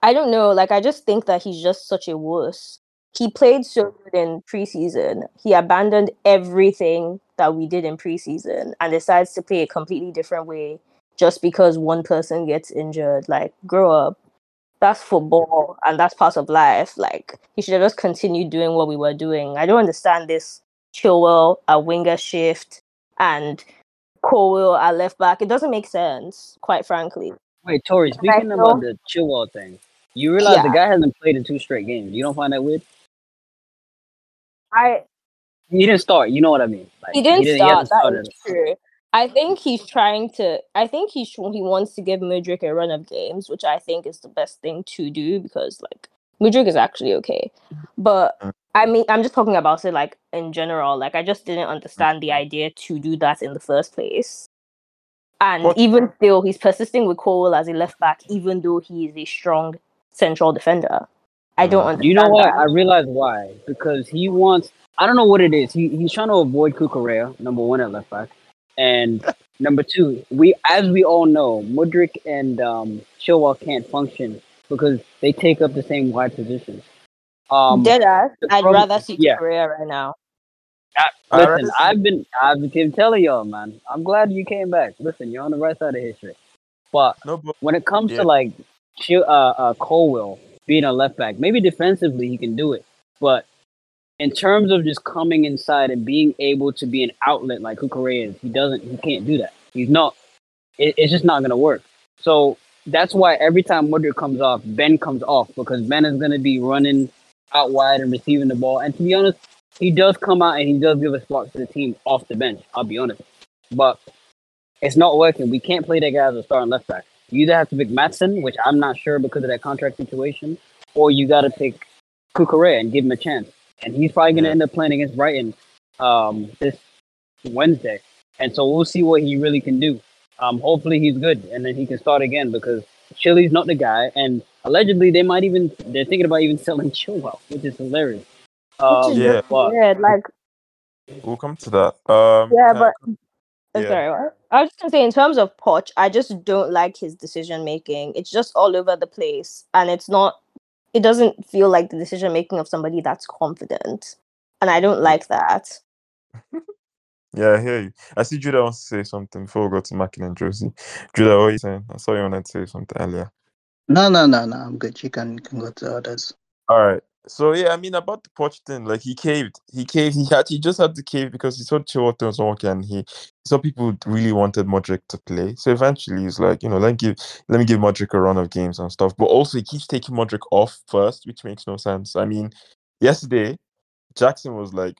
I don't know. Like, I just think that he's just such a wuss. He played so good in preseason. He abandoned everything that we did in preseason and decides to play a completely different way just because one person gets injured. Like, grow up. That's football and that's part of life. Like, he should have just continued doing what we were doing. I don't understand this Chilwell a winger shift and Colwill at left back. It doesn't make sense, quite frankly. Wait, Tori, speaking about the Chilwell thing, you realize the guy hasn't played in two straight games. You don't find that weird? I He didn't start. You know what I mean? Like, he didn't he start. hasn't That started. is true. I think he's trying to. I think he sh- he wants to give Mudryk a run of games, which I think is the best thing to do because like Mudryk is actually okay, but Mm. I mean I'm just talking about it like in general. Like I just didn't understand the idea to do that in the first place. And What- even still, he's persisting with Cole as a left back, even though he is a strong central defender. I don't understand. You know what? that. I realize why. Because he wants. I don't know what it is. He he's trying to avoid Cucurella, number one at left back, and number two, we as we all know, Mudryk and um, Chilwell can't function because they take up the same wide positions. Um, Dead ass. I'd problem- rather see yeah. Korea right now. I'd rather Listen, see- I've been I've been telling y'all, man. I'm glad you came back. Listen, you're on the right side of history. But No, but when it comes Yeah. to like Chil- uh, uh, Colwill being a left back, maybe defensively he can do it, but in terms of just coming inside and being able to be an outlet like Cucurella is, he doesn't, he can't do that. He's not. It, it's just not gonna work. So that's why every time Woodard comes off, Ben comes off because Ben is gonna be running out wide and receiving the ball. And to be honest, he does come out and he does give a spark to the team off the bench. I'll be honest, but it's not working. We can't play that guy as a starting left back. You either have to pick Maatsen, which I'm not sure because of that contract situation, or you got to pick Cucurella and give him a chance. And he's probably going to Yeah. end up playing against Brighton um, this Wednesday. And so we'll see what he really can do. Um, hopefully he's good and then he can start again because Chile's not the guy. And allegedly they might even they're thinking about even [LAUGHS] selling Chilwell, which is hilarious. Um, Which is Yeah. weird. Like, we'll come to that. Um, yeah, can I- but Uh, yeah. Sorry, what? I was just gonna say in terms of Poch, I just don't like his decision making. It's just all over the place, and it's not. It doesn't feel like the decision making of somebody that's confident, and I don't like that. [LAUGHS] Yeah, I hear you. I see Judah wants to say something before we go to Mackin and Josie. Judah, what are you saying? I saw you wanted to say something earlier. No, no, no, no. I'm good. You can, you can go to others. All right. So yeah, I mean about the Poch thing, like he caved. He caved. He had he just had to cave because he saw Chilwell was working and he saw people really wanted Mudryk to play. So eventually he's like, you know, let me give let me give Mudryk a run of games and stuff. But also he keeps taking Mudryk off first, which makes no sense. I mean, yesterday Jackson was like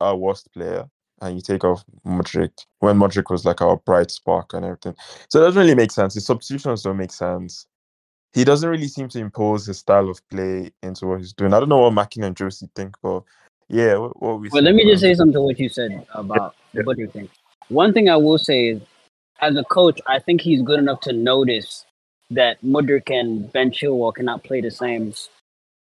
our worst player, and you take off Mudryk when Mudryk was like our bright spark and everything. So it doesn't really make sense. His substitutions don't make sense. He doesn't really seem to impose his style of play into what he's doing. I don't know what Mackin and Josie think, but yeah, what, what we. Well, let me think just say something to what you said about Yeah. the Butcher thing. One thing I will say is, as a coach, I think he's good enough to notice that Mudryk and Ben Chilwell cannot play the same.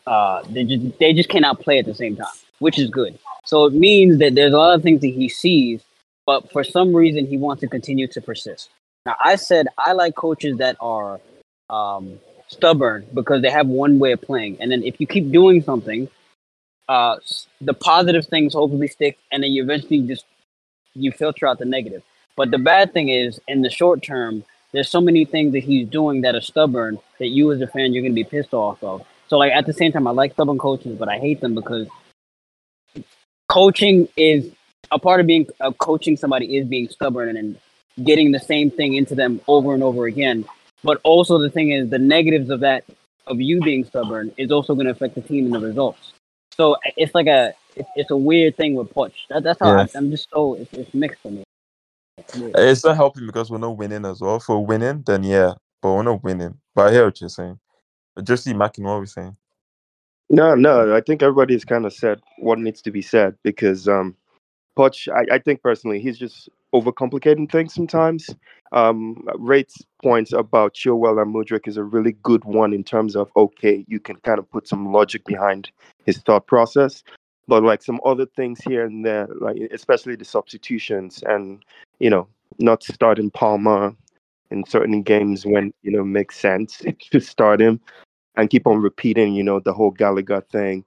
Uh, they just they just cannot play at the same time, which is good. So it means that there's a lot of things that he sees, but for some reason he wants to continue to persist. Now, I said I like coaches that are um, stubborn because they have one way of playing, and then if you keep doing something, uh, the positive things hopefully stick, and then you eventually just you filter out the negative. But the bad thing is, in the short term, there's so many things that he's doing that are stubborn that you as a fan you're gonna be pissed off of. So like at the same time, I like stubborn coaches, but I hate them because coaching is a part of being of coaching somebody is being stubborn and getting the same thing into them over and over again. But also the thing is the negatives of that of you being stubborn is also going to affect the team and the results. So it's like a it's, it's a weird thing with Poch. That, that's how Yeah. I, I'm just so it's, it's mixed for me. Yeah. It's not helping because we're not winning as well. For winning, then yeah, but we're not winning. But I hear what you're saying. But Josie Mackin, what we're we saying? No, no, I think everybody's kind of said what needs to be said because um, Poch, I, I think personally, he's just overcomplicating things sometimes. Um, Rate's points about Chilwell and Mudryk is a really good one in terms of okay, you can kind of put some logic behind his thought process, but like some other things here and there, like especially the substitutions and you know not starting Palmer in certain games when you know makes sense [LAUGHS] to start him and keep on repeating, you know, the whole Gallagher thing.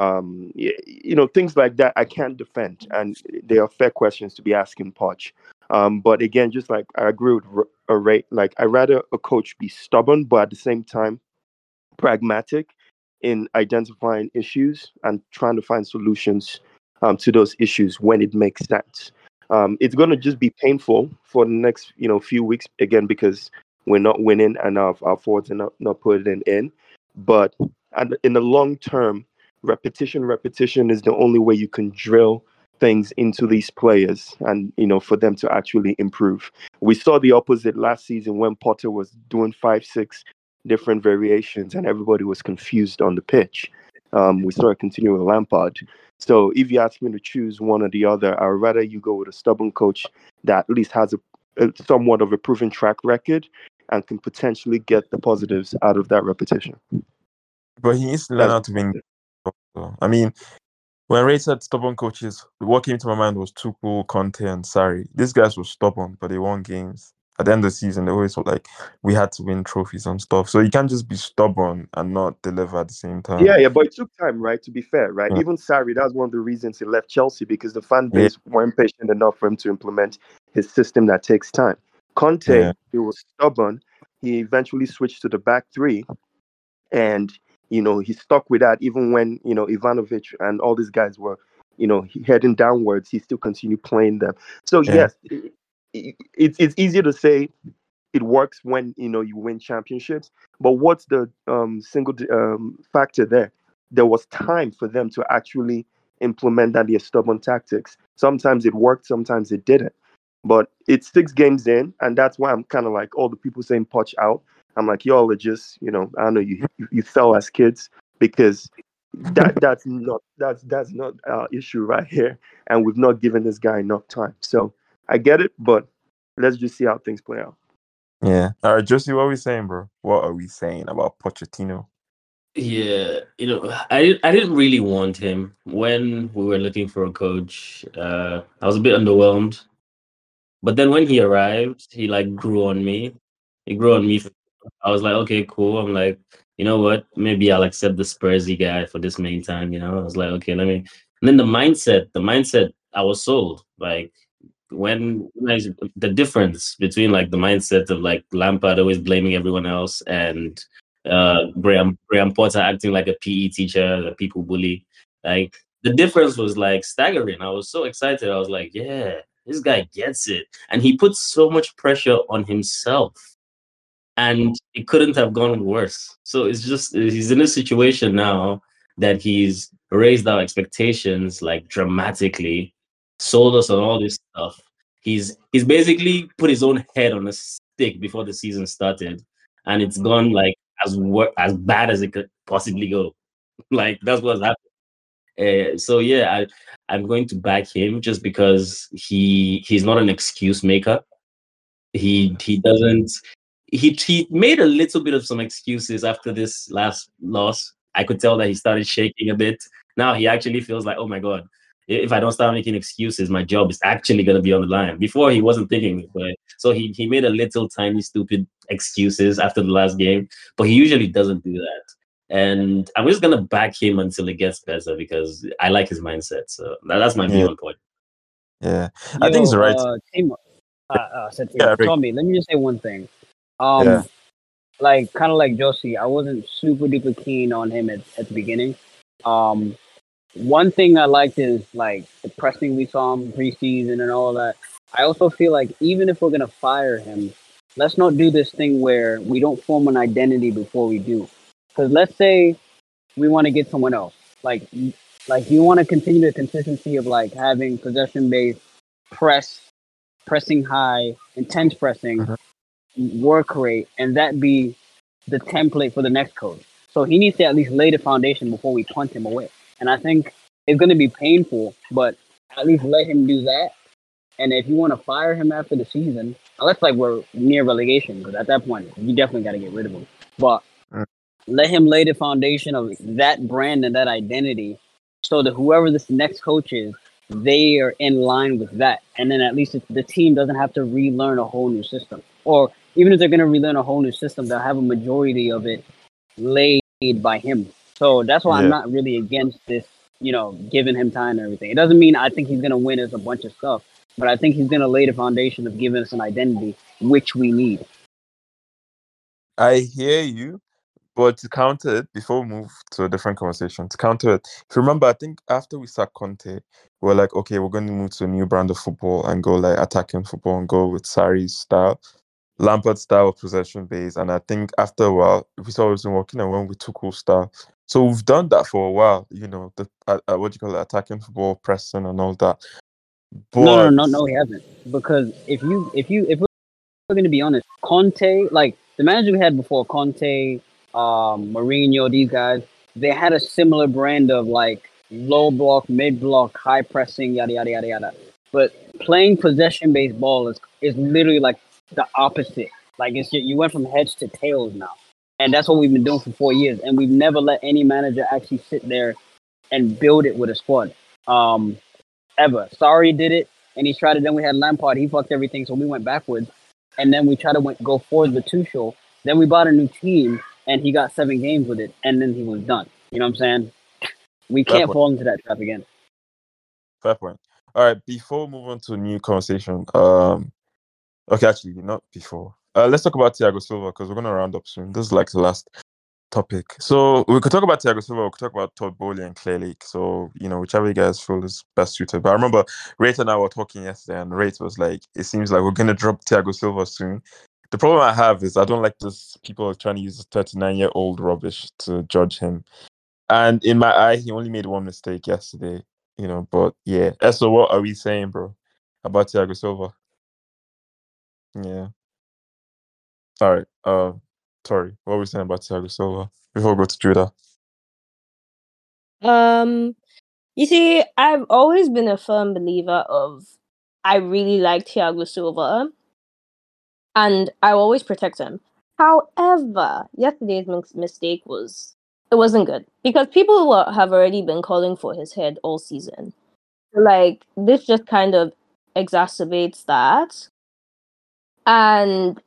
Um, you know, things like that I can't defend, and they are fair questions to be asking Poch. Um, but again, just like I agree with R- uh, Ray, like I rather a coach be stubborn, but at the same time pragmatic in identifying issues and trying to find solutions um, to those issues when it makes sense. Um, it's going to just be painful for the next, you know, few weeks again because we're not winning and our, our forwards are not, not putting in. But and in the long term, repetition, repetition is the only way you can drill things into these players and you know for them to actually improve. We saw the opposite last season when Potter was doing five, six different variations and everybody was confused on the pitch. Um, we saw it continue with Lampard. So if you ask me to choose one or the other, I'd rather you go with a stubborn coach that at least has a, a, somewhat of a proven track record and can potentially get the positives out of that repetition. But he needs to learn how to win. Also. I mean, when Ray said stubborn coaches, what came to my mind was Tuchel, Conte, and Sarri. These guys were stubborn, but they won games. At the end of the season, they always felt like we had to win trophies and stuff. So you can't just be stubborn and not deliver at the same time. Yeah, yeah, but it took time, right? To be fair, right? Yeah. Even Sarri, that's one of the reasons he left Chelsea because the fan Yeah. base weren't patient enough for him to implement his system that takes time. Conte, Yeah. he was stubborn. He eventually switched to the back three, and you know he stuck with that even when you know Ivanovic and all these guys were, you know, heading downwards. He still continued playing them. So Yeah. yes, it, it, it's it's easier to say it works when you know you win championships, but what's the um, single um, factor there? There was time for them to actually implement that their stubborn tactics. Sometimes it worked, sometimes it didn't. But it's six games in, and that's why I'm kind of like all the people saying "punch out." I'm like, y'all are just, you know, I know, you [LAUGHS] you, you fell as kids because [LAUGHS] that that's not that's that's not our issue right here, and we've not given this guy enough time. So I get it, but let's just see how things play out. Yeah. All right, Josie, what are we saying, bro? What are we saying about Pochettino? Yeah, you know, I didn't I didn't really want him when we were looking for a coach. Uh, I was a bit underwhelmed, but then when he arrived, he like grew on me. He grew on me. I was like, okay, cool. I'm like, you know what? Maybe I'll accept the Spursy guy for this main time. You know, I was like, okay, let me. And then the mindset, the mindset, I was sold. Like when, I, the difference between like the mindset of like Lampard always blaming everyone else and uh Graham Graham Potter acting like a PE teacher, the people bully. Like the difference was like staggering. I was so excited. I was like, yeah, this guy gets it. And he puts so much pressure on himself. And it couldn't have gone worse. So it's just he's in a situation now that he's raised our expectations like dramatically, sold us on all this stuff. He's he's basically put his own head on a stick before the season started, and it's gone like as wor- as bad as it could possibly go. [LAUGHS] like that's what's happened. Uh, so yeah, I I'm going to back him just because he he's not an excuse maker. He he doesn't he he made a little bit of some excuses after this last loss. I could tell that he started shaking a bit. Now he actually feels like, oh my god, if I don't start making excuses, my job is actually gonna be on the line. Before he wasn't thinking this way. So he he made a little tiny stupid excuses after the last game, but he usually doesn't do that. And I'm just gonna back him until it gets better because I like his mindset. So that, that's my view Yeah. on point. Yeah. I think he's right. Uh, Timo, uh, uh, said Yeah, Rick. Tommy, let me just say one thing. Um, Yeah. like kind of like Josie, I wasn't super duper keen on him at, at the beginning. Um, one thing I liked is like the pressing we saw him preseason and all that. I also feel like even if we're gonna fire him, let's not do this thing where we don't form an identity before we do. Because let's say we want to get someone else, like like you want to continue the consistency of like having possession based press, pressing high, intense pressing, work rate, and that be the template for the next coach. So he needs to at least lay the foundation before we punt him away. And I think it's going to be painful, but at least let him do that. And if you want to fire him after the season, unless like we're near relegation, because at that point you definitely got to get rid of him. But Mm. let him lay the foundation of that brand and that identity, so that whoever this next coach is, they are in line with that. And then at least the team doesn't have to relearn a whole new system. Or even if they're going to relearn a whole new system, they'll have a majority of it laid by him. So that's why I'm not really against this, you know, giving him time and everything. It doesn't mean I think he's going to win us a bunch of stuff, but I think he's going to lay the foundation of giving us an identity, which we need. I hear you, but to counter it, before we move to a different conversation, to counter it, if you remember, I think after we sacked Conte, we are like, okay, we're going to move to a new brand of football and go like attacking football and go with Sarri's style, Lampard style of possession base. And I think after a while, we saw it wasn't working and went with Tuchel style. So we've done that for a while, you know, the uh, uh, what do you call it, attacking football, pressing and all that. But No, no, no, no, he hasn't. Because if you, if you, if we're going to be honest, Conte, like the manager we had before, Conte, um, Mourinho, these guys, they had a similar brand of like low block, mid block, high pressing, yada yada yada yada. but playing possession based ball is is literally like the opposite. Like it's you went from heads to tails now, and that's what we've been doing for four years, and we've never let any manager actually sit there and build it with a squad. Um, ever. Sarri did it, and he tried it. Then we had Lampard. He fucked everything, so we went backwards, and then we tried to went, go forward with Tuchel. Then we bought a new team, and he got seven games with it, and then he was done. You know what I'm saying? We can't fall into that trap again. Fair point. All right, before we move on to a new conversation, um, okay, actually, not before. Uh, let's talk about Thiago Silva because we're gonna round up soon. This is like the last topic. So we could talk about Thiago Silva. We could talk about Todd Boehly and Clearlake. So you know, whichever you guys feel is best suited. But I remember Rate and I were talking yesterday, and Rate was like, "It seems like we're gonna drop Thiago Silva soon." The problem I have is I don't like this. People trying to use this 39 year old rubbish to judge him. And in my eye, he only made one mistake yesterday. You know, but yeah. So what are we saying, bro, about Thiago Silva? Yeah. Right. Uh, sorry. What were we saying about Thiago Silva before we go to Judah? Um, you see, I've always been a firm believer of I really like Thiago Silva, and I always protect him. However, yesterday's mis- mistake was it wasn't good because people were, have already been calling for his head all season. Like this just kind of exacerbates that. And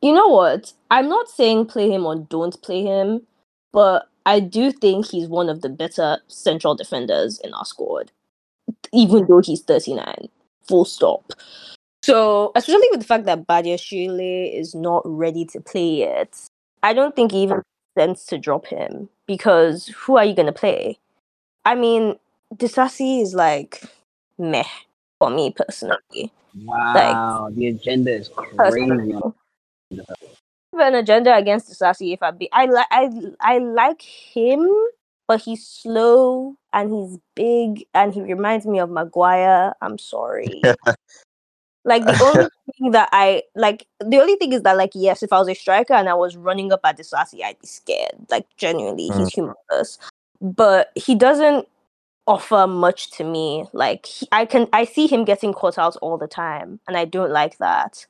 you know what? I'm not saying play him or don't play him, but I do think he's one of the better central defenders in our squad, even though he's 39. Full stop. So, especially with the fact that Badiashile is not ready to play yet, I don't think it even makes sense to drop him because who are you going to play? I mean, Disasi is like meh for me personally. Wow, the agenda is crazy. Have an agenda against Disasi if I be I like I I like him, but he's slow and he's big and he reminds me of Maguire. I'm sorry. [LAUGHS] like the only thing that I like the only thing is that like yes, if I was a striker and I was running up at Disasi, I'd be scared. Like genuinely, he's mm. humorless. But he doesn't offer much to me. Like he, I can I see him getting caught out all the time and I don't like that.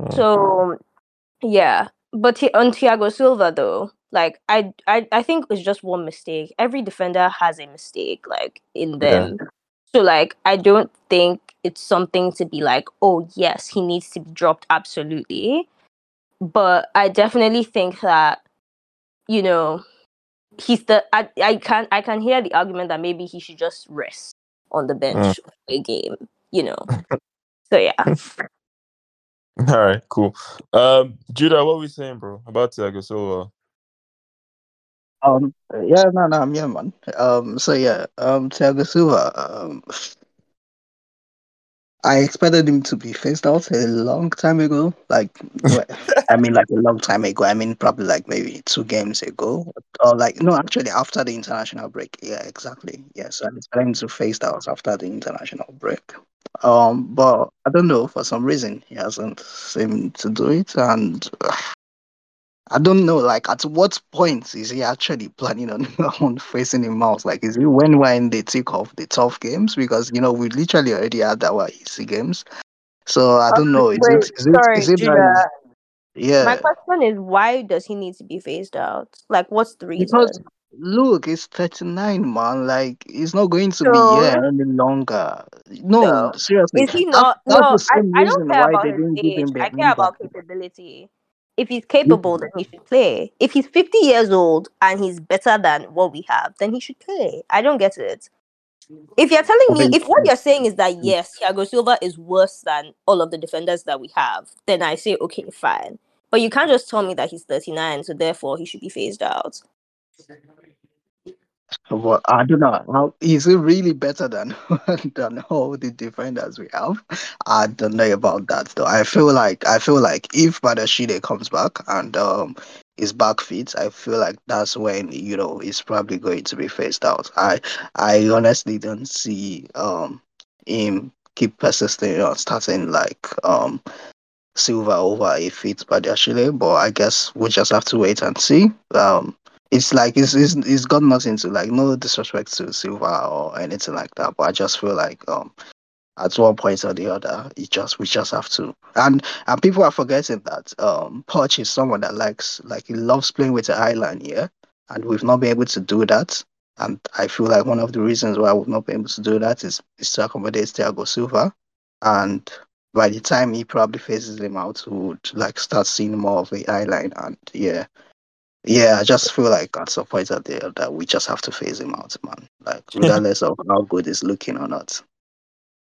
Mm. So yeah, but Thi- on Thiago Silva though, like I, I I think it's just one mistake. Every defender has a mistake, like in Yeah. them. So like I don't think it's something to be like, oh yes, he needs to be dropped absolutely. But I definitely think that, you know, he's the I, I can I can hear the argument that maybe he should just rest on the bench for a game, you know. [LAUGHS] so yeah. [LAUGHS] All right, cool. Um, Judah, what were we saying, bro, about Thiago Silva? Um, yeah, no, no, I'm yeah, man. Um, so yeah, um, Thiago Silva. Um, I expected him to be phased out a long time ago. Like, [LAUGHS] well, I mean, like a long time ago. I mean, probably like maybe two games ago, or like no, actually after the international break. Yeah, exactly. Yes, I expected him to phased out after the international break. Um, but I don't know for some reason he hasn't seemed to do it, and I don't know, like, at what point is he actually planning on, [LAUGHS] on facing him out? Like, is it when we're in the thick of the tough games? Because, you know, we literally already had our easy games. So I don't know. Is Wait, it, is it, sorry, is it Judah. that, My question is why does he need to be phased out? Like what's the reason? Because, look, he's 39, man. Like, he's not going to be here any longer. No, No. seriously. Is he not? that's no, I, I don't care about his age. I care about capability. If he's capable, then he should play. If he's 50 years old and he's better than what we have, then he should play. I don't get it. If you're telling me, if what you're saying is that yes, Thiago Silva is worse than all of the defenders that we have, then I say okay, fine. But you can't just tell me that he's 39, so therefore he should be phased out. Well, I don't know. How is it really better than [LAUGHS] than all the defenders we have? I don't know about that though. I feel like I feel like if Badiashile comes back and um is back fit, I feel like that's when you know he's probably going to be phased out. I I honestly don't see um him keep persisting on starting like um Silva over a fit Badiashile, but I guess we just have to wait and see. Um it's like it's, it's it's got nothing to like no disrespect to Silva or anything like that, but I just feel like um at one point or the other. It just we just have to. And and people are forgetting that um Poch is someone that likes like he loves playing with the highline, yeah. And we've not been able to do that. And I feel like one of the reasons why we've not been able to do that is, is to accommodate Thiago Silva. And by the time he probably faces him out, we would like start seeing more of the highline. And yeah, yeah, I just feel like at some point out there that we just have to phase him out, man. Like [LAUGHS] regardless of how good he's looking or not.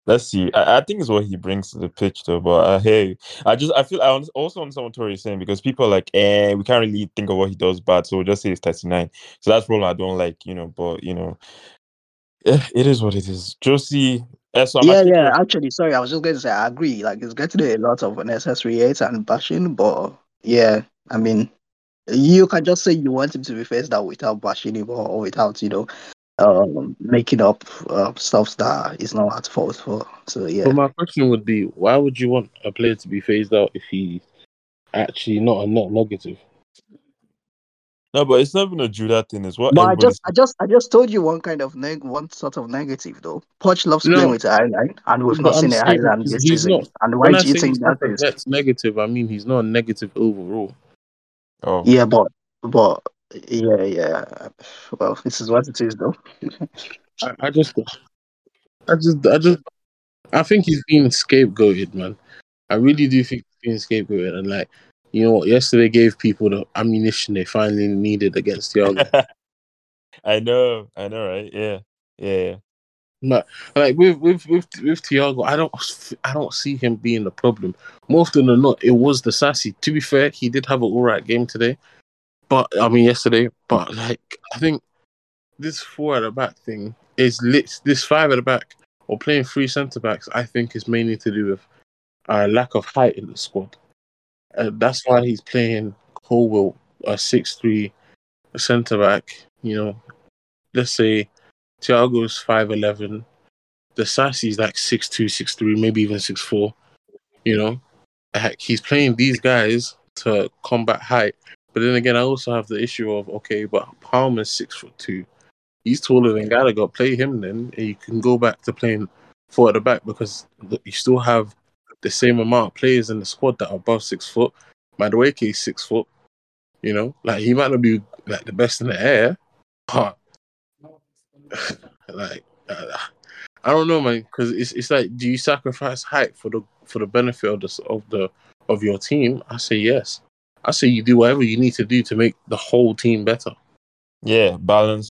Let's see. I, I think it's what he brings to the pitch, though. But uh, hey, I just I feel I also understand what Tori is saying because people are like, eh, we can't really think of what he does bad, so we'll just say he's 39. So that's problem I don't like, you know. But you know, eh, it is what it is. Josie, eh, so yeah, actually yeah. Actually, sorry, I was just going to say I agree. Like it's getting a lot of unnecessary hate and bashing, but yeah, I mean, you can just say you want him to be faced out without bashing him or without you know, um, making up uh, stuff that is not at fault for. So yeah, But my question would be, why would you want a player to be phased out if he's actually not a net negative? No, but it's not even a Judah thing. It's what but I just, I just, I just told you one kind of neg, one sort of negative though. Poch loves No. playing with the highline, and we've But not I'm seen a saying highline he's- this season. not- And why When I do you say think he's that not a is? net negative, I mean he's not a negative overall. Oh Yeah, but but yeah, yeah. Well, this is what it is, though. I, I just, I just, I just, I think he's being scapegoated, man. I really do think he's being scapegoated, and like, you know what? Yesterday gave people the ammunition they finally needed against Thiago. [LAUGHS] I know, I know, right? Yeah, yeah. Like with with with with Thiago, I don't, I don't see him being the problem. More often than not, it was Disasi. To be fair, he did have an all right game today, but I mean yesterday. But like, I think this four at the back thing is lit. This five at the back or playing three centre backs, I think is mainly to do with uh, lack of height in the squad. Uh, that's why he's playing Colwill a six three centre back. You know, let's say Thiago's five eleven. Disasi's like six two, six three, maybe even six four. You know, he's playing these guys to combat height. But then again, I also have the issue of okay, but Palmer's six foot two. He's taller than Gallagher. Play him then, and you can go back to playing four at the back because you still have the same amount of players in the squad that are above six foot. Madueke is six foot. You know, like he might not be like the best in the air, but [LAUGHS] like uh, I don't know, man, because it's it's like, do you sacrifice height for the for the benefit of the of the of your team? I say yes. I say you do whatever you need to do to make the whole team better. Yeah, balance.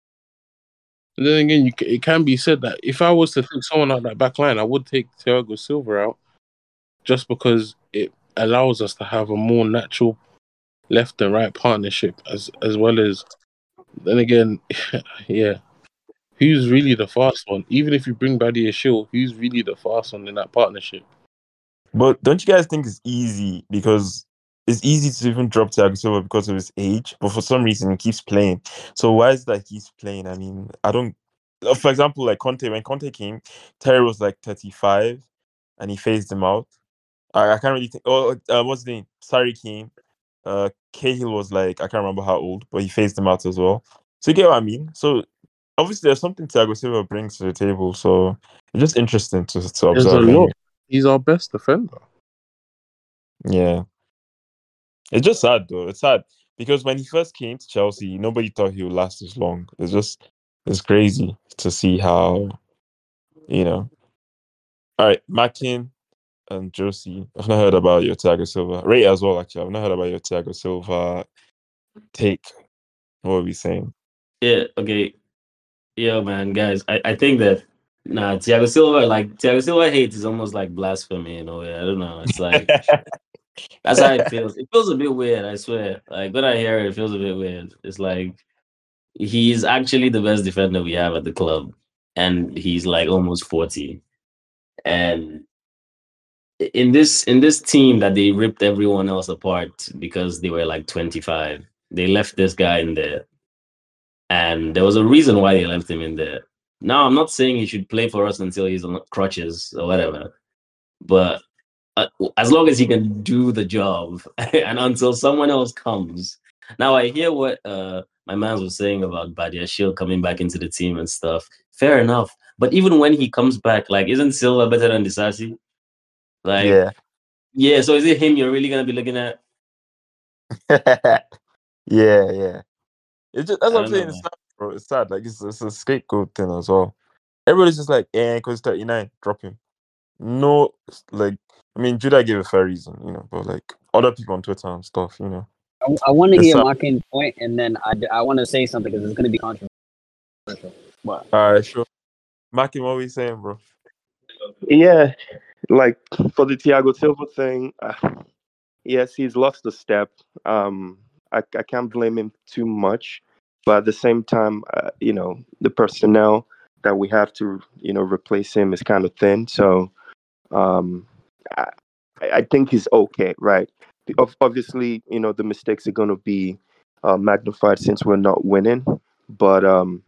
And then again, you, it can be said that if I was to take someone out that back line, I would take Thiago Silva out, just because it allows us to have a more natural left and right partnership, as as well as. Then again, [LAUGHS] yeah, who's really the fast one? Even if you bring Badiashile, who's really the fast one in that partnership? But don't you guys think it's easy because it's easy to even drop Thiago Silva because of his age, but for some reason he keeps playing. So why is that he's playing? I mean, I don't. uh, For example, like Conte, when Conte came, Terry was like 35, and he phased him out. I, I can't really think. Oh, uh, what's the name? Sorry, came. Uh, Cahill was like I can't remember how old, but he phased him out as well. So you get what I mean. So obviously, there's something Thiago Silva brings to the table. So it's just interesting to to There's a observe. lot. anyway. He's our best defender. Yeah. It's just sad though. It's sad because when he first came to Chelsea, nobody thought he would last this long. It's just it's crazy to see how you know. All right, Makin and Josie. I've not heard about your Thiago Silva. Ray as well, actually. I've not heard about your Thiago Silva take. What are we saying? Yeah, okay. Yo, man, guys, I, I think that nah, Thiago Silva, like Thiago Silva hate is almost like blasphemy in a way. I don't know. It's like [LAUGHS] that's how it feels. It feels a bit weird, I swear. Like when I hear it, it feels a bit weird. It's like he's actually the best defender we have at the club, and he's like almost 40. And in this in this team that they ripped everyone else apart because they were like 25, they left this guy in there. And there was a reason why they left him in there. Now, I'm not saying he should play for us until he's on crutches or whatever, but uh, as long as he can do the job [LAUGHS] and until someone else comes, Now I hear what uh my man was saying about Badiashile coming back into the team and stuff. Fair enough. But even when he comes back, like isn't Silva better than Disasi? Like yeah. yeah. so is it him you're really gonna be looking at? [LAUGHS] yeah, yeah. It's just that's I what I'm don't know, saying. It's man. sad, bro. It's sad. Like it's, it's a scapegoat thing as well. Everybody's just like, eh, because 39, drop him. No, like I mean, Judah gave a fair reason, you know, but like other people on Twitter and stuff, you know. I, I want to It's hear sad. Makin's point, and then I, I want to say something because it's going to be controversial. But All right, sure. Maki, what are we saying, bro? Yeah, like for the Thiago Silva thing, uh, yes, he's lost a step. Um, I, I can't blame him too much, but at the same time, uh, you know, the personnel that we have to, you know, replace him is kind of thin. So, um, I, I think he's okay, right? Obviously, you know, the mistakes are going to be uh, magnified since we're not winning, but um,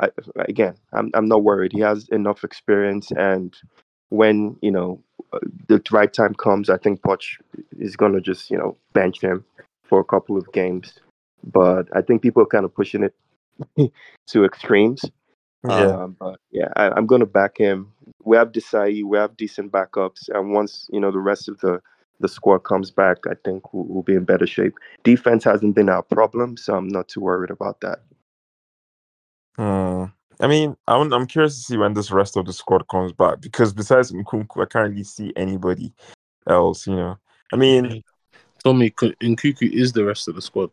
I, again, I'm I'm not worried. He has enough experience, and when you know uh, the right time comes, I think Poch is gonna just you know bench him for a couple of games. But I think people are kind of pushing it [LAUGHS] to extremes. Yeah. Um, but yeah, I, I'm gonna back him. We have Disasi, we have decent backups, and once you know the rest of the the squad comes back, I think we'll, we'll be in better shape. Defense hasn't been our problem, so I'm not too worried about that. Hmm. I mean, I'm I'm curious to see when this rest of the squad comes back because besides Nkunku, I can't really see anybody else. You know, I mean, Tommy K- Nkunku is the rest of the squad.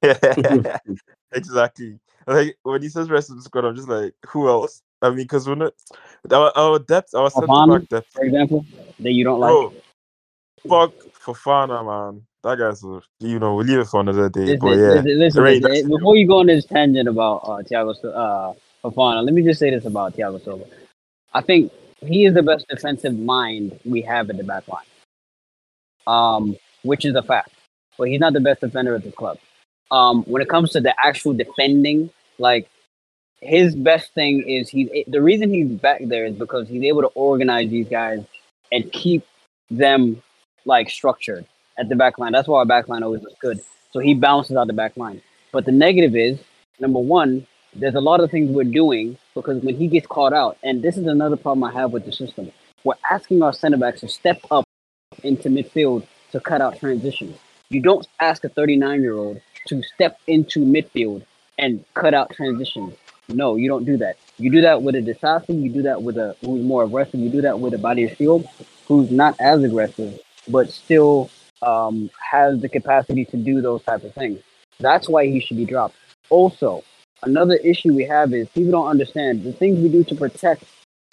[LAUGHS] exactly. Like when he says rest of the squad, I'm just like, who else? I mean, because we're not our, our depth, our centre back depth. for example, that you don't like. Bro, fuck Fofana, man. That guy's, a, you know, we'll leave it for another day. Listen, But yeah, listen, listen, Right, listen, before you go on this tangent about uh, Thiago Sil- uh, Fofana, let me just say this about Thiago Silva. I think he is the best defensive mind we have at the back line, um, which is a fact. But he's not the best defender at the club. Um, when it comes to the actual defending, like his best thing is he's the reason he's back there is because he's able to organize these guys and keep them like structured at the back line. That's why our back line always looks good. So he bounces out the back line. But the negative is number one, there's a lot of things we're doing because when he gets caught out, and this is another problem I have with the system, we're asking our center backs to step up into midfield to cut out transitions. You don't ask a 39 year old to step into midfield and cut out transitions. No, you don't do that. You do that with a Disasi, you do that with a who's more aggressive, you do that with a Badiashile who's not as aggressive, but still um, has the capacity to do those type of things. That's why he should be dropped. Also, another issue we have is people don't understand the things we do to protect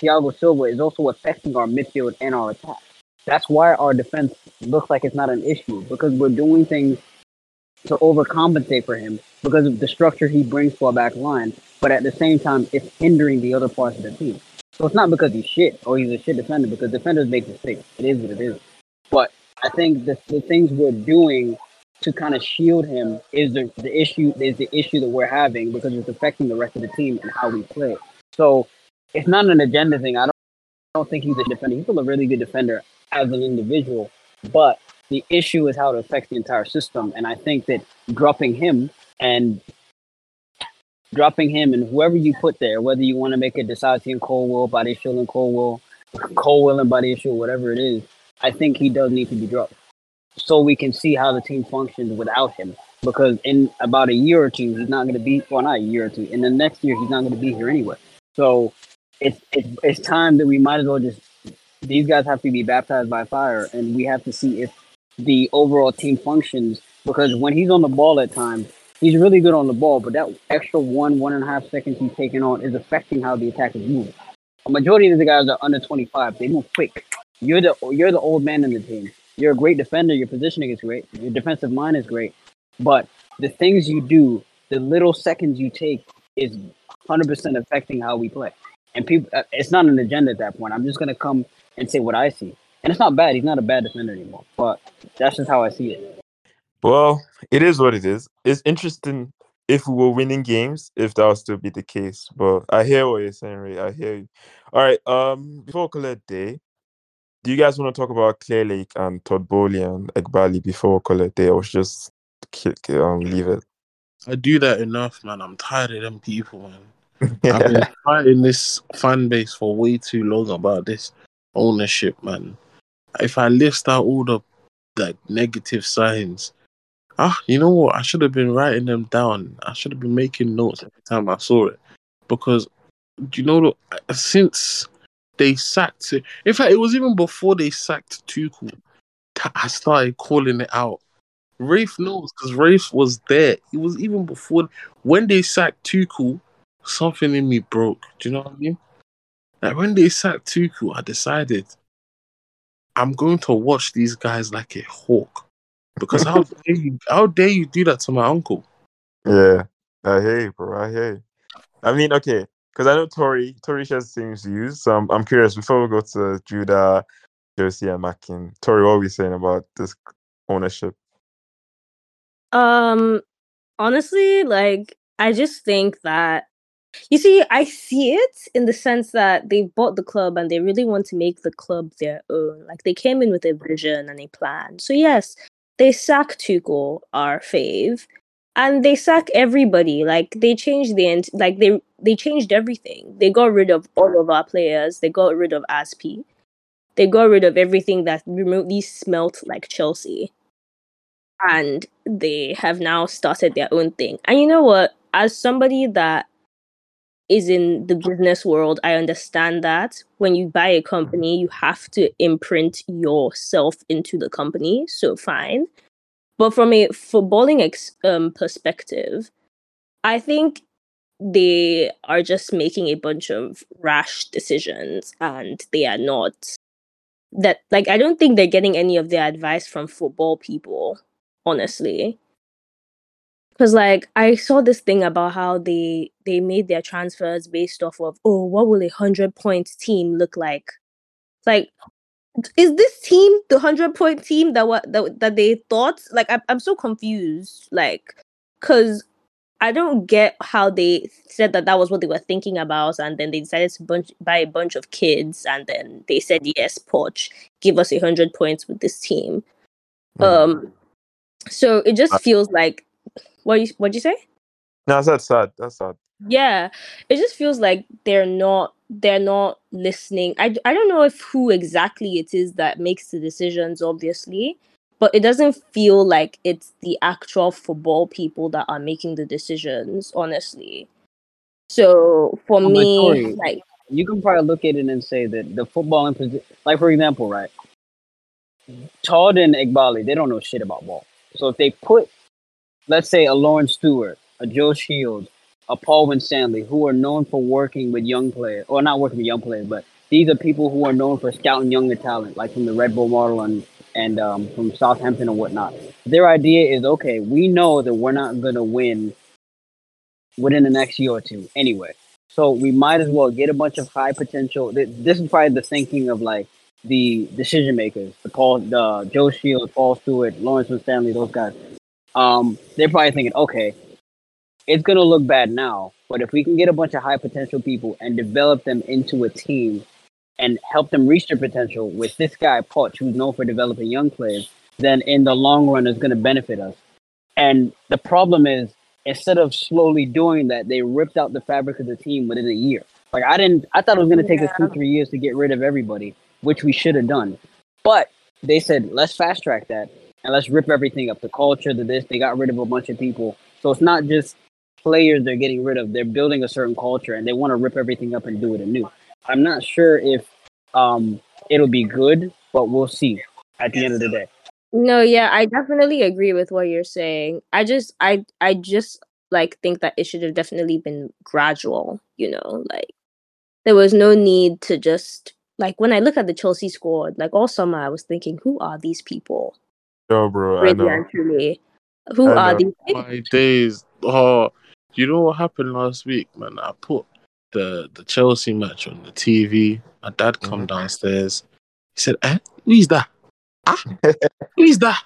Thiago Silva is also affecting our midfield and our attack. That's why our defense looks like it's not an issue because we're doing things to overcompensate for him because of the structure he brings to our back line. But at the same time, it's hindering the other parts of the team. So it's not because he's shit or he's a shit defender because defenders make mistakes. It is what it is. But I think the, the things we're doing to kind of shield him is the, the issue is the issue that we're having because it's affecting the rest of the team and how we play. So it's not an agenda thing. I don't, I don't think he's a defender. He's still a really good defender as an individual, but the issue is how it affects the entire system. And I think that dropping him and dropping him and whoever you put there, whether you want to make it Disasi and Colwill, Body Shield and Colwill, Colwill and Badiashile, whatever it is, I think he does need to be dropped so we can see how the team functions without him. Because in about a year or two, he's not going to be well, not a year or two. In the next year, he's not going to be here anyway. So it's it's it's time that we might as well just these guys have to be baptized by fire, and we have to see if the overall team functions. Because when he's on the ball at times, he's really good on the ball, but that extra one one and a half seconds he's taking on is affecting how the attack is moving. A majority of the guys are under twenty five; they move quick. You're the you're the old man in the team. You're a great defender. Your positioning is great. Your defensive mind is great. But the things you do, the little seconds you take, is 100% affecting how we play. And people, uh, it's not an agenda at that point. I'm just gonna come and say what I see. And it's not bad. He's not a bad defender anymore. But that's just how I see it. Well, it is what it is. It's interesting if we were winning games, if that would still be the case. But I hear what you're saying, Ray. I hear you. All right. Um, before we call it a day, do you guys want to talk about Clearlake and Todd Boehly and Eghbali before we call it a day, or just ki- ki- um, leave it. I do that enough, man. I'm tired of them people, man. [LAUGHS] I've been fighting this fan base for way too long about this ownership, man. If I list out all the like negative signs, ah, you know what? I should have been writing them down. I should have been making notes every time I saw it, because do you know since they sacked, in fact, it was even before they sacked Tuchel. I started calling it out. Rafe knows because Rafe was there. It was even before when they sacked Tuchel, something in me broke. Do you know what I mean? Like when they sacked Tuchel, I decided I'm going to watch these guys like a hawk. Because how [LAUGHS] dare you how dare you do that to my uncle? Yeah, I hear you, bro. I hear you. I mean, okay, because I know Tori, Tori shares the same views. So I'm, I'm curious. Before we go to Judah, Josie, and Makin, Tori, what are we saying about this ownership? Um, honestly, like I just think that you see, I see it in the sense that they bought the club and they really want to make the club their own. Like they came in with a vision and a plan. So yes, they sack Tuchel, our fave, and they sack everybody. Like they changed the end. Like they they changed everything. They got rid of all of our players. They got rid of Asp. They got rid of everything that remotely smelt like Chelsea and they have now started their own thing. And you know what? As somebody that is in the business world, I understand that when you buy a company, you have to imprint yourself into the company. So fine. But from a footballing ex- um, perspective, I think they are just making a bunch of rash decisions and they are not that like I don't think they're getting any of their advice from football people honestly because like i saw this thing about how they they made their transfers based off of oh what will a hundred point team look like? Like is this team the hundred point team that what that, that they thought? Like I'm, I'm so confused like because i don't get how they said that that was what they were thinking about and then they decided to bunch, buy a bunch of kids and then they said yes poch give us a hundred points with this team. Mhm. um so it just Uh, feels like what you what'd you say? No, that's sad. That's sad. Yeah, it just feels like they're not they're not listening. I I don't know if who exactly it is that makes the decisions, obviously, but it doesn't feel like it's the actual football people that are making the decisions, honestly. So for Oh, but me, like you can probably look at it and say that the footballing position, like for example, right? Todd and Eghbali, they don't know shit about ball. So if they put, let's say, a Laurence Stewart, a Joe Shields, a Paul Winstanley, who are known for working with young players, or not working with young players, but these are people who are known for scouting younger talent, like from the Red Bull model and and um, from Southampton and whatnot. Their idea is okay. We know that we're not gonna win within the next year or two anyway. So we might as well get a bunch of high potential. This is probably the thinking of like the decision makers, the Paul, the Joe Shields, Paul Stewart, Lawrence Stanley, those guys. Um, they're probably thinking, okay, it's gonna look bad now, but if we can get a bunch of high potential people and develop them into a team and help them reach their potential with this guy Poch, who's known for developing young players, then in the long run, it's gonna benefit us. And the problem is, instead of slowly doing that, they ripped out the fabric of the team within a year. Like I didn't, I thought it was gonna take us two, three years to get rid of everybody, which we should have done. But they said let's fast track that and let's rip everything up. The culture, the this, they got rid of a bunch of people. So it's not just players they're getting rid of; they're building a certain culture, and they want to rip everything up and do it anew. I'm not sure if um it'll be good, but we'll see at the end of the day. No, yeah, I definitely agree with what you're saying. I just I I just like think that it should have definitely been gradual, you know, like there was no need to just like when I look at the Chelsea squad, like all summer I was thinking, who are these people? Yo, bro, I Really know. and truly. Who I are know. these My days. Oh, you know what happened last week, man? I put the the Chelsea match on the TV. My dad come Mhm. downstairs. He said, "Eh, who is that? Ah, [LAUGHS] who is that?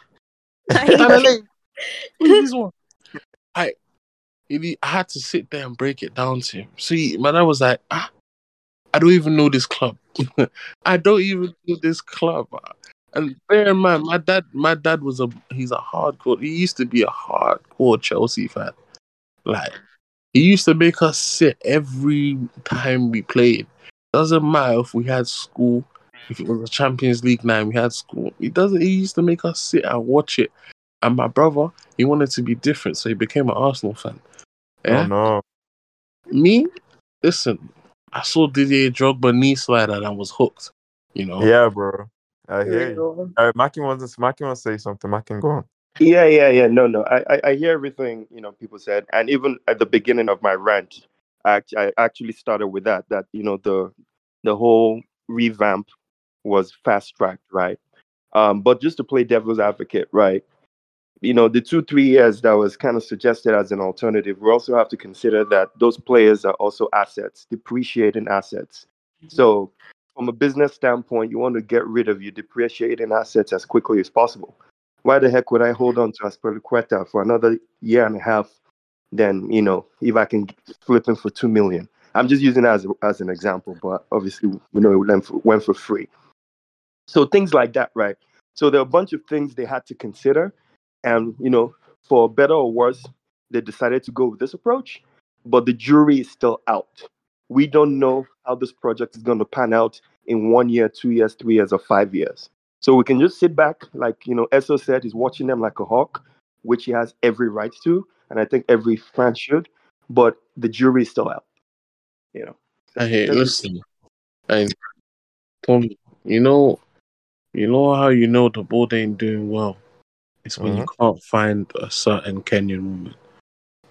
[LAUGHS] who is this [LAUGHS] one?" I, he- I had to sit there and break it down to him. See, my dad was like, "Ah, I don't even know this club. I don't even know this club." And bear in mind, my dad, my dad was a he's a hardcore. He used to be a hardcore Chelsea fan. Like he used to make us sit every time we played. Doesn't matter if we had school, if it was a Champions League night, we had school. He doesn't. He used to make us sit and watch it. And my brother, he wanted to be different, so he became an Arsenal fan. Oh, yeah? Oh no. Me, listen, I saw Didier Drogba knee slide and I was hooked. You know. Yeah, bro. I hear you. Real. All right, Mackin wants to Mackin wants to say something. Mackin, go on. Yeah, yeah, yeah. No, no. I, I, I hear everything you know people said, and even at the beginning of my rant, I, I actually started with that. That you know the the whole revamp was fast tracked, right? Um, but just to play devil's advocate, right? You know, the two three years that was kind of suggested as an alternative. We also have to consider that those players are also assets, depreciating assets. So, from a business standpoint, you want to get rid of your depreciating assets as quickly as possible why the heck would I hold on to Azpilicueta for another year and a half? Then you know, if I can flip him for two million, I'm just using as as an example, but obviously we know it went for, went for free. So things like that, right? So there are a bunch of things they had to consider, and you know, for better or worse, they decided to go with this approach. But the jury is still out. We don't know how this project is going to pan out in one year, two years, three years, or five years. So we can just sit back, like you know, Esso said, he's watching them like a hawk, which he has every right to, and I think every fan should. But the jury is still out. You know. I hear. Listen, and Tom, you know, you know how you know the board ain't doing well. It's when you mm-hmm. can't find a certain Kenyan woman.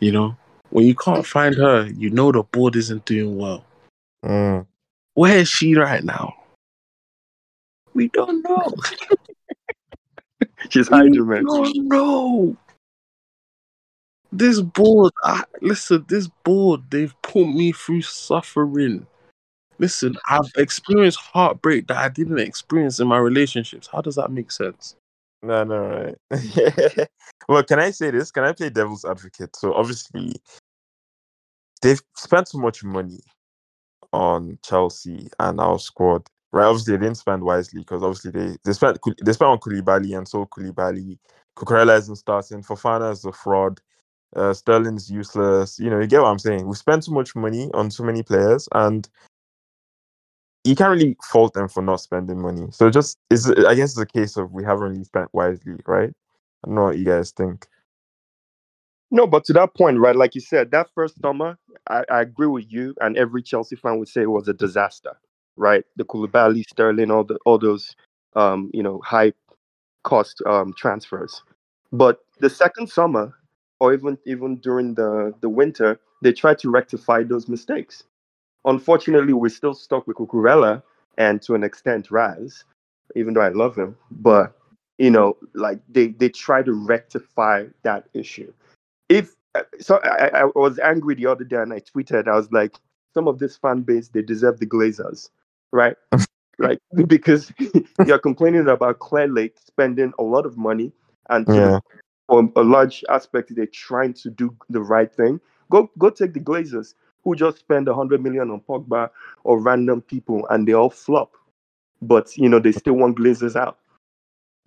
You know, when you can't find her, you know the board isn't doing well. Mm. Where is she right now? We don't know. [LAUGHS] She's hiding, man. don't know. This board, I, listen, this board, they've put me through suffering. Listen, I've experienced heartbreak that I didn't experience in my relationships. How does that make sense? No, no, right. [LAUGHS] well, can I say this? Can I play devil's advocate? So obviously, they've spent so much money on Chelsea and our squad. Right, obviously they didn't spend wisely because obviously they they spent they spent on Koulibaly and so Koulibaly, Cucurella isn't starting, Fofana is a fraud, uh, Sterling's useless. You know, you get what I'm saying. We spent so much money on so many players, and you can't really fault them for not spending money. So just is I guess it's a case of we haven't really spent wisely, right? I don't know what you guys think. No, but to that point, right? Like you said, that first summer, I, I agree with you, and every Chelsea fan would say it was a disaster, right? The Koulibaly, Sterling, all the all those, um, you know, high cost um, transfers. But the second summer, or even even during the the winter, they tried to rectify those mistakes. Unfortunately, we're still stuck with Cucurella and to an extent Raz, even though I love him. But you know, like they they try to rectify that issue if uh, so I, I I was angry the other day and I tweeted, I was like, some of this fan base, they deserve the Glazers, right? [LAUGHS] right. [LAUGHS] Because [LAUGHS] you're complaining about Clearlake spending a lot of money and to the- Yeah. for a large aspect, they're trying to do the right thing. Go go take the Glazers who just spend a hundred million on Pogba or random people and they all flop. But you know, they still want Glazers out.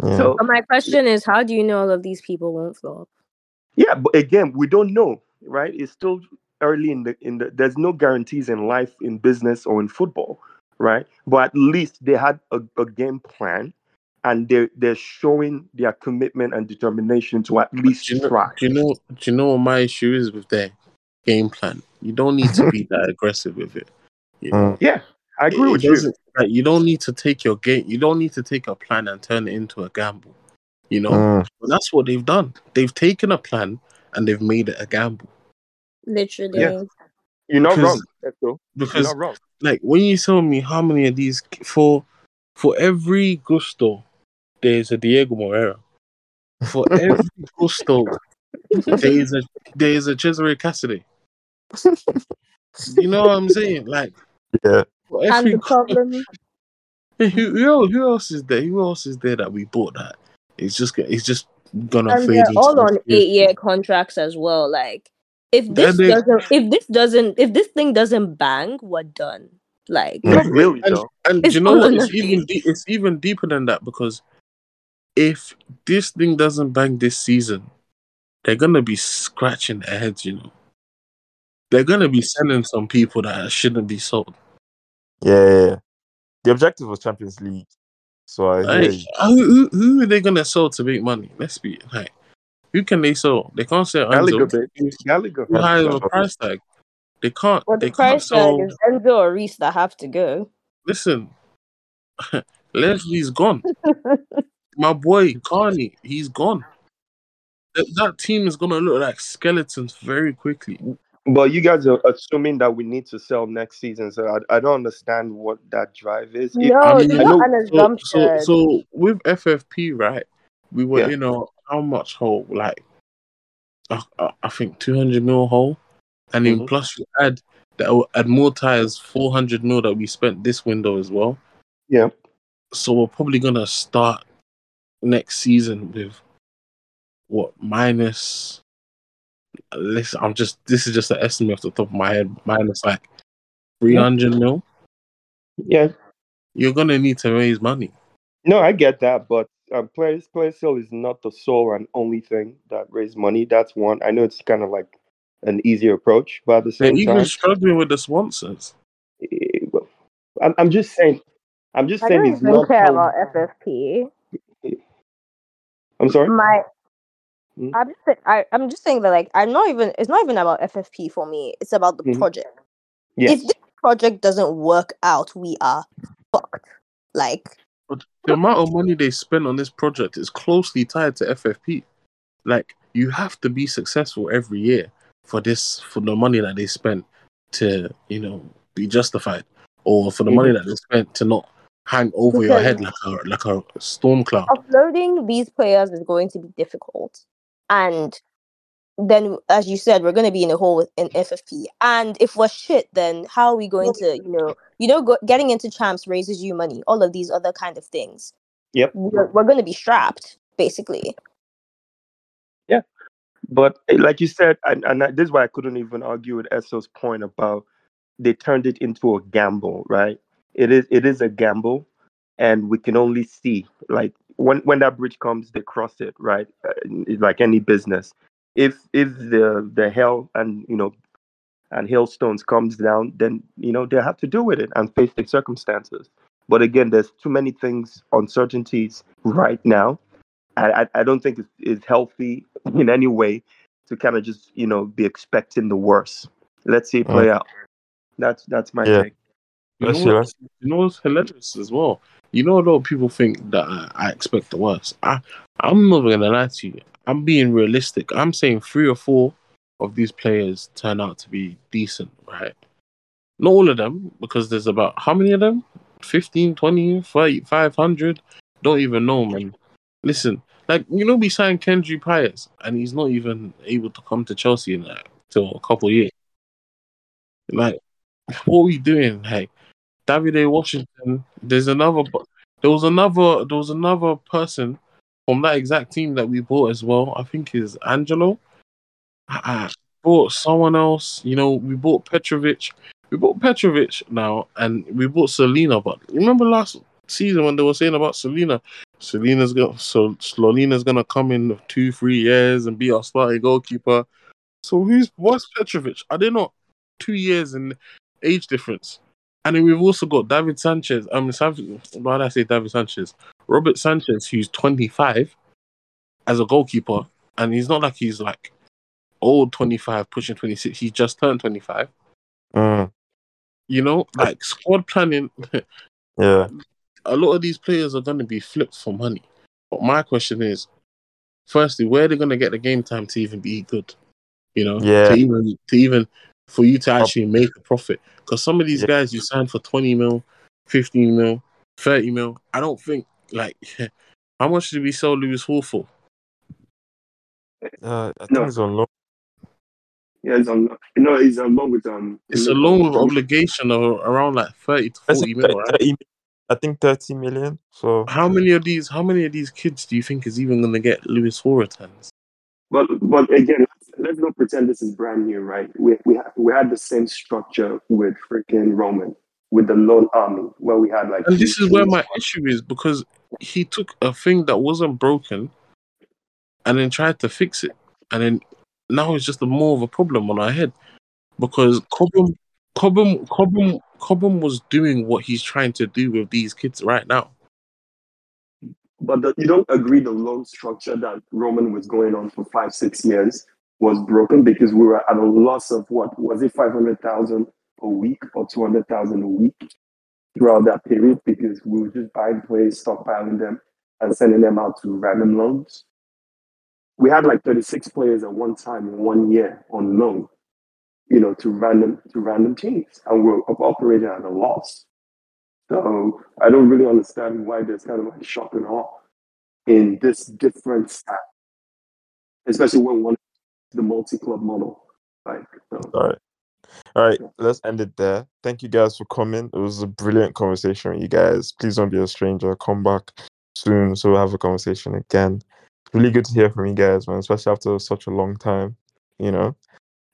Yeah. So But my question is, how do you know all of these people won't flop? Yeah, but again, we don't know, right? It's still early in the in the. There's no guarantees in life, in business, or in football, right? But at least they had a, a game plan, and they they're showing their commitment and determination to at least Do you know? try. Do you know? Do you know what my issue is with their game plan? You don't need to be that [LAUGHS] aggressive with it. You know? Mm. Yeah, I agree It with you. Like, you don't need to take your game. You don't need to take a plan and turn it into a gamble. You know, Mm. But that's what they've done. They've taken a plan and they've made it a gamble. Literally. Yeah. You're not Because- wrong, Echo. You're Because not wrong. like when you tell me how many of these for for every Gusto, there's a Diego Moreira. For [LAUGHS] every Gusto, there is a there is a Cesare Casadei. You know what I'm saying? Like Yeah. And the problem, [LAUGHS] who, who else- who else is there? Who else is there that we bought that? It's just go- it's just gonna and fade they're all on future. eight-year contracts as well. Like, if this they- doesn't, if this doesn't, if this thing doesn't bang, we're done. Like. Really, And, though. and It's you know what? It's even de- it's even deeper than that because if this thing doesn't bang this season, they're gonna be scratching their heads. You know, they're gonna be sending some people that shouldn't be sold. Yeah, yeah, yeah. The objective was Champions League. So I Like, who, who, who are they gonna sell to make money? Let's be like, who can they sell? They can't sell Gallagher, Enzo. baby. Gallagher. Too high of a price tag. They can't. Well, they the can't price tag sell. is Enzo or Reece that have to go. Listen, [LAUGHS] Leslie's gone. [LAUGHS] My boy Carney, he's gone. That, that team is gonna look like skeletons very quickly. But you guys are assuming that we need to sell next season, so I, I don't understand what that drive is. It- No, I it's mean, not know- an So, assumption. so, so with FFP, right? We were Yeah. in a how much hole? Like, I, I- I think two hundred mil hole, and then Mhm. plus you add that will add more tires, four hundred mil that we spent this window as well. Yeah. So we're probably gonna start next season with what minus. Listen, I'm just this is just an estimate off the top of my head. Minus like three hundred mil. Yeah, You're gonna need to raise money. no, I get that, but um, player player sale is not the sole and only thing that raise money. That's one. I know it's kind of like an easier approach, but at the They're same even time, struggling with the sponsors. eh, I'm, I'm just saying. I'm just I saying don't it's even not. care how- about FFP. I'm sorry. My? I'm just, I, I'm just saying that like I'm not even. It's not even about FFP for me. It's about the Mhm. project. Yes. If this project doesn't work out, we are fucked. Like But the amount of money they spend on this project is closely tied to FFP. Like you have to be successful every year for this for the money that they spent to you know be justified, or for the money that they spent to not hang over your head like a like a storm cloud. Uploading these players is going to be difficult, and then as you said, we're going to be in a hole with in FFP. And if we're shit, then how are we going to, you know, you know, go, getting into champs raises you money. All of these other kind of things. Yep. We're, we're going to be strapped, basically. Yeah. But eh, like you said, and, and I- this is why I couldn't even argue with Esso's point about they turned it into a gamble, right? It is it is a gamble, and we can only see like when when that bridge comes, they cross it, right? Uh, it's like any business. If if the the hell and you know and hailstones comes down, then you know they have to deal with it and face the circumstances. But again, there's too many things, uncertainties right now. I, I, don't think it's, it's healthy in any way to kind of just you know be expecting the worst. Let's see it play out. That's that's my Yeah. take. You know, see, what, you know what's hilarious as well? You know, a lot of people think that I, I expect the worst. I, I'm not gonna lie to you. I'm being realistic. I'm saying three or four of these players turn out to be decent, right? Not all of them, because there's about how many of them? 15, 20, 30, 500? Don't even know, man. Listen, like, you know, we signed Kendry Páez, and he's not even able to come to Chelsea in like, till a couple of years. Like, what are we doing? Hey, Deivid Washington. There's another. There was another. There was another person from that exact team that we bought as well. I think is Angelo. I I bought someone else. You know, we bought Petrovic. We bought Petrovic now, and we bought Slonina. But remember last season when they were saying about Slonina, Slonina's going so Slonina's gonna come in two, three years and be our starting goalkeeper. So who's what's Petrovic? Are they not two years in age difference? And then we've also got David Sanchez. Um, San- why did I say David Sanchez? Robert Sanchez, who's 25 as a goalkeeper, and he's not like he's like old 25, pushing 26. He just turned 25. Mm, You know, like squad planning. [LAUGHS] yeah. a lot of these players are going to be flipped for money. But my question is, firstly, where are they going to get the game time to even be good? You know, Yeah. to even to even for you to actually make a profit. Because some of these Yeah. guys you sign for twenty mil, fifteen mil, thirty mil. I don't think like [LAUGHS] how much did we sell Lewis Hall for? Uh, I think No. it's on loan. Yeah, it's on. Loan. No, it's along with um. It's a loan with obligation of around like thirty to I forty mil, right? 30 I think 30 million. So How many of these? How many of these kids do you think is even going to get Lewis Hall returns? But but again, let's, not pretend this is brand new, right? We we we had the same structure with freaking Roman with the loan army where we had like. And this is where my issue is because he took a thing that wasn't broken and then tried to fix it. And then now it's just a more of a problem on our head. Because Cobham Cobham Cobham Cobham was doing what he's trying to do with these kids right now. But the, you don't agree the loan structure that Roman was going on for five, six years was broken because we were at a loss of what was it, five hundred thousand a week or two hundred thousand a week throughout that period because we were just buying players, stockpiling them, and sending them out to random loans. We had like thirty six players at one time in one year on loan, you know, to random to random teams, and we're operating at a loss. So I don't really understand why there's kind of like shock and awe in this different stack, especially when one the multi-club model. Like, so, All right. All right, let's end it there. Thank you guys for coming. It was a brilliant conversation with you guys. Please don't be a stranger. Come back soon so we'll have a conversation again. Really good to hear from you guys, man, especially after such a long time, you know.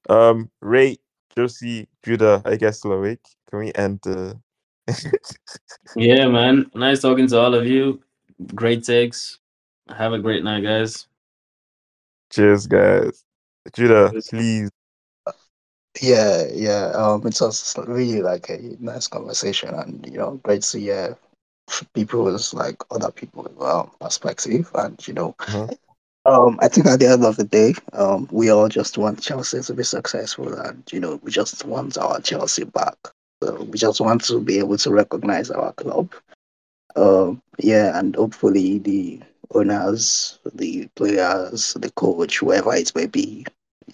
Um, Ray, Josie, Judah, I guess still awake. Can we end the [LAUGHS] Yeah, man. Nice talking to all of you. Great takes. Have a great night, guys. cheers, guys? Judah, please. Yeah, yeah. Um, it was really like a nice conversation, and you know, great to hear people's like other people's um, perspective, and you know, Mhm. um, I think at the end of the day, um, we all just want Chelsea to be successful, and you know, we just want our Chelsea back. So we just want to be able to recognize our club. Um, yeah, and hopefully the owners, the players, the coach, whoever it may be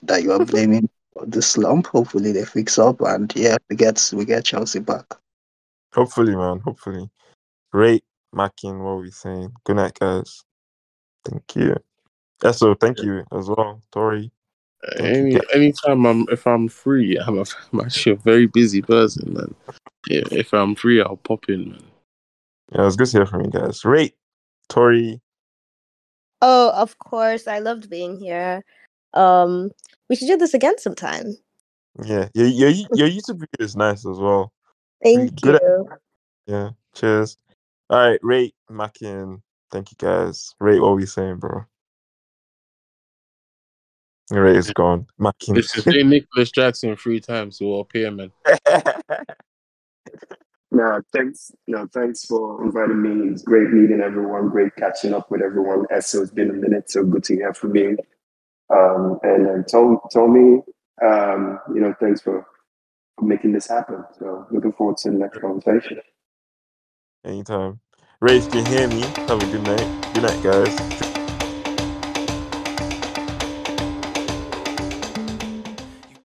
that you are blaming for the slump, hopefully they fix up and yeah, we get we get Chelsea back. Hopefully, man. Hopefully. Ray, Mackin, what were we saying? Good night, guys. Thank you. Eso, thank you as well. Tori. Thank you, Any anytime I'm if I'm free, I'm, [LAUGHS] a, I'm actually a very busy person, man. Yeah, if I'm free, I'll pop in, man. Yeah, it's good to hear from you guys. Rate, Tori, Oh, of course. I loved being here. Um, we should do this again sometime. yeah, your your your YouTube video is nice as well. Thank good at- you. Yeah, cheers. All right, Ray, Mackin, thank you guys. Rate what we saying, bro? Ray is gone. Mackin. This is say [LAUGHS] Nicolas Jackson three times to up here, man. [LAUGHS] No, thanks. No, thanks for inviting me. It's great meeting everyone. Great catching up with everyone. Esso, it's been a minute, so good to hear from you. Um, and then Tom, Tommy, um, you know, thanks for, for making this happen. So looking forward to the next conversation. Anytime. Ray, you can hear me, have a good night. Good night, guys.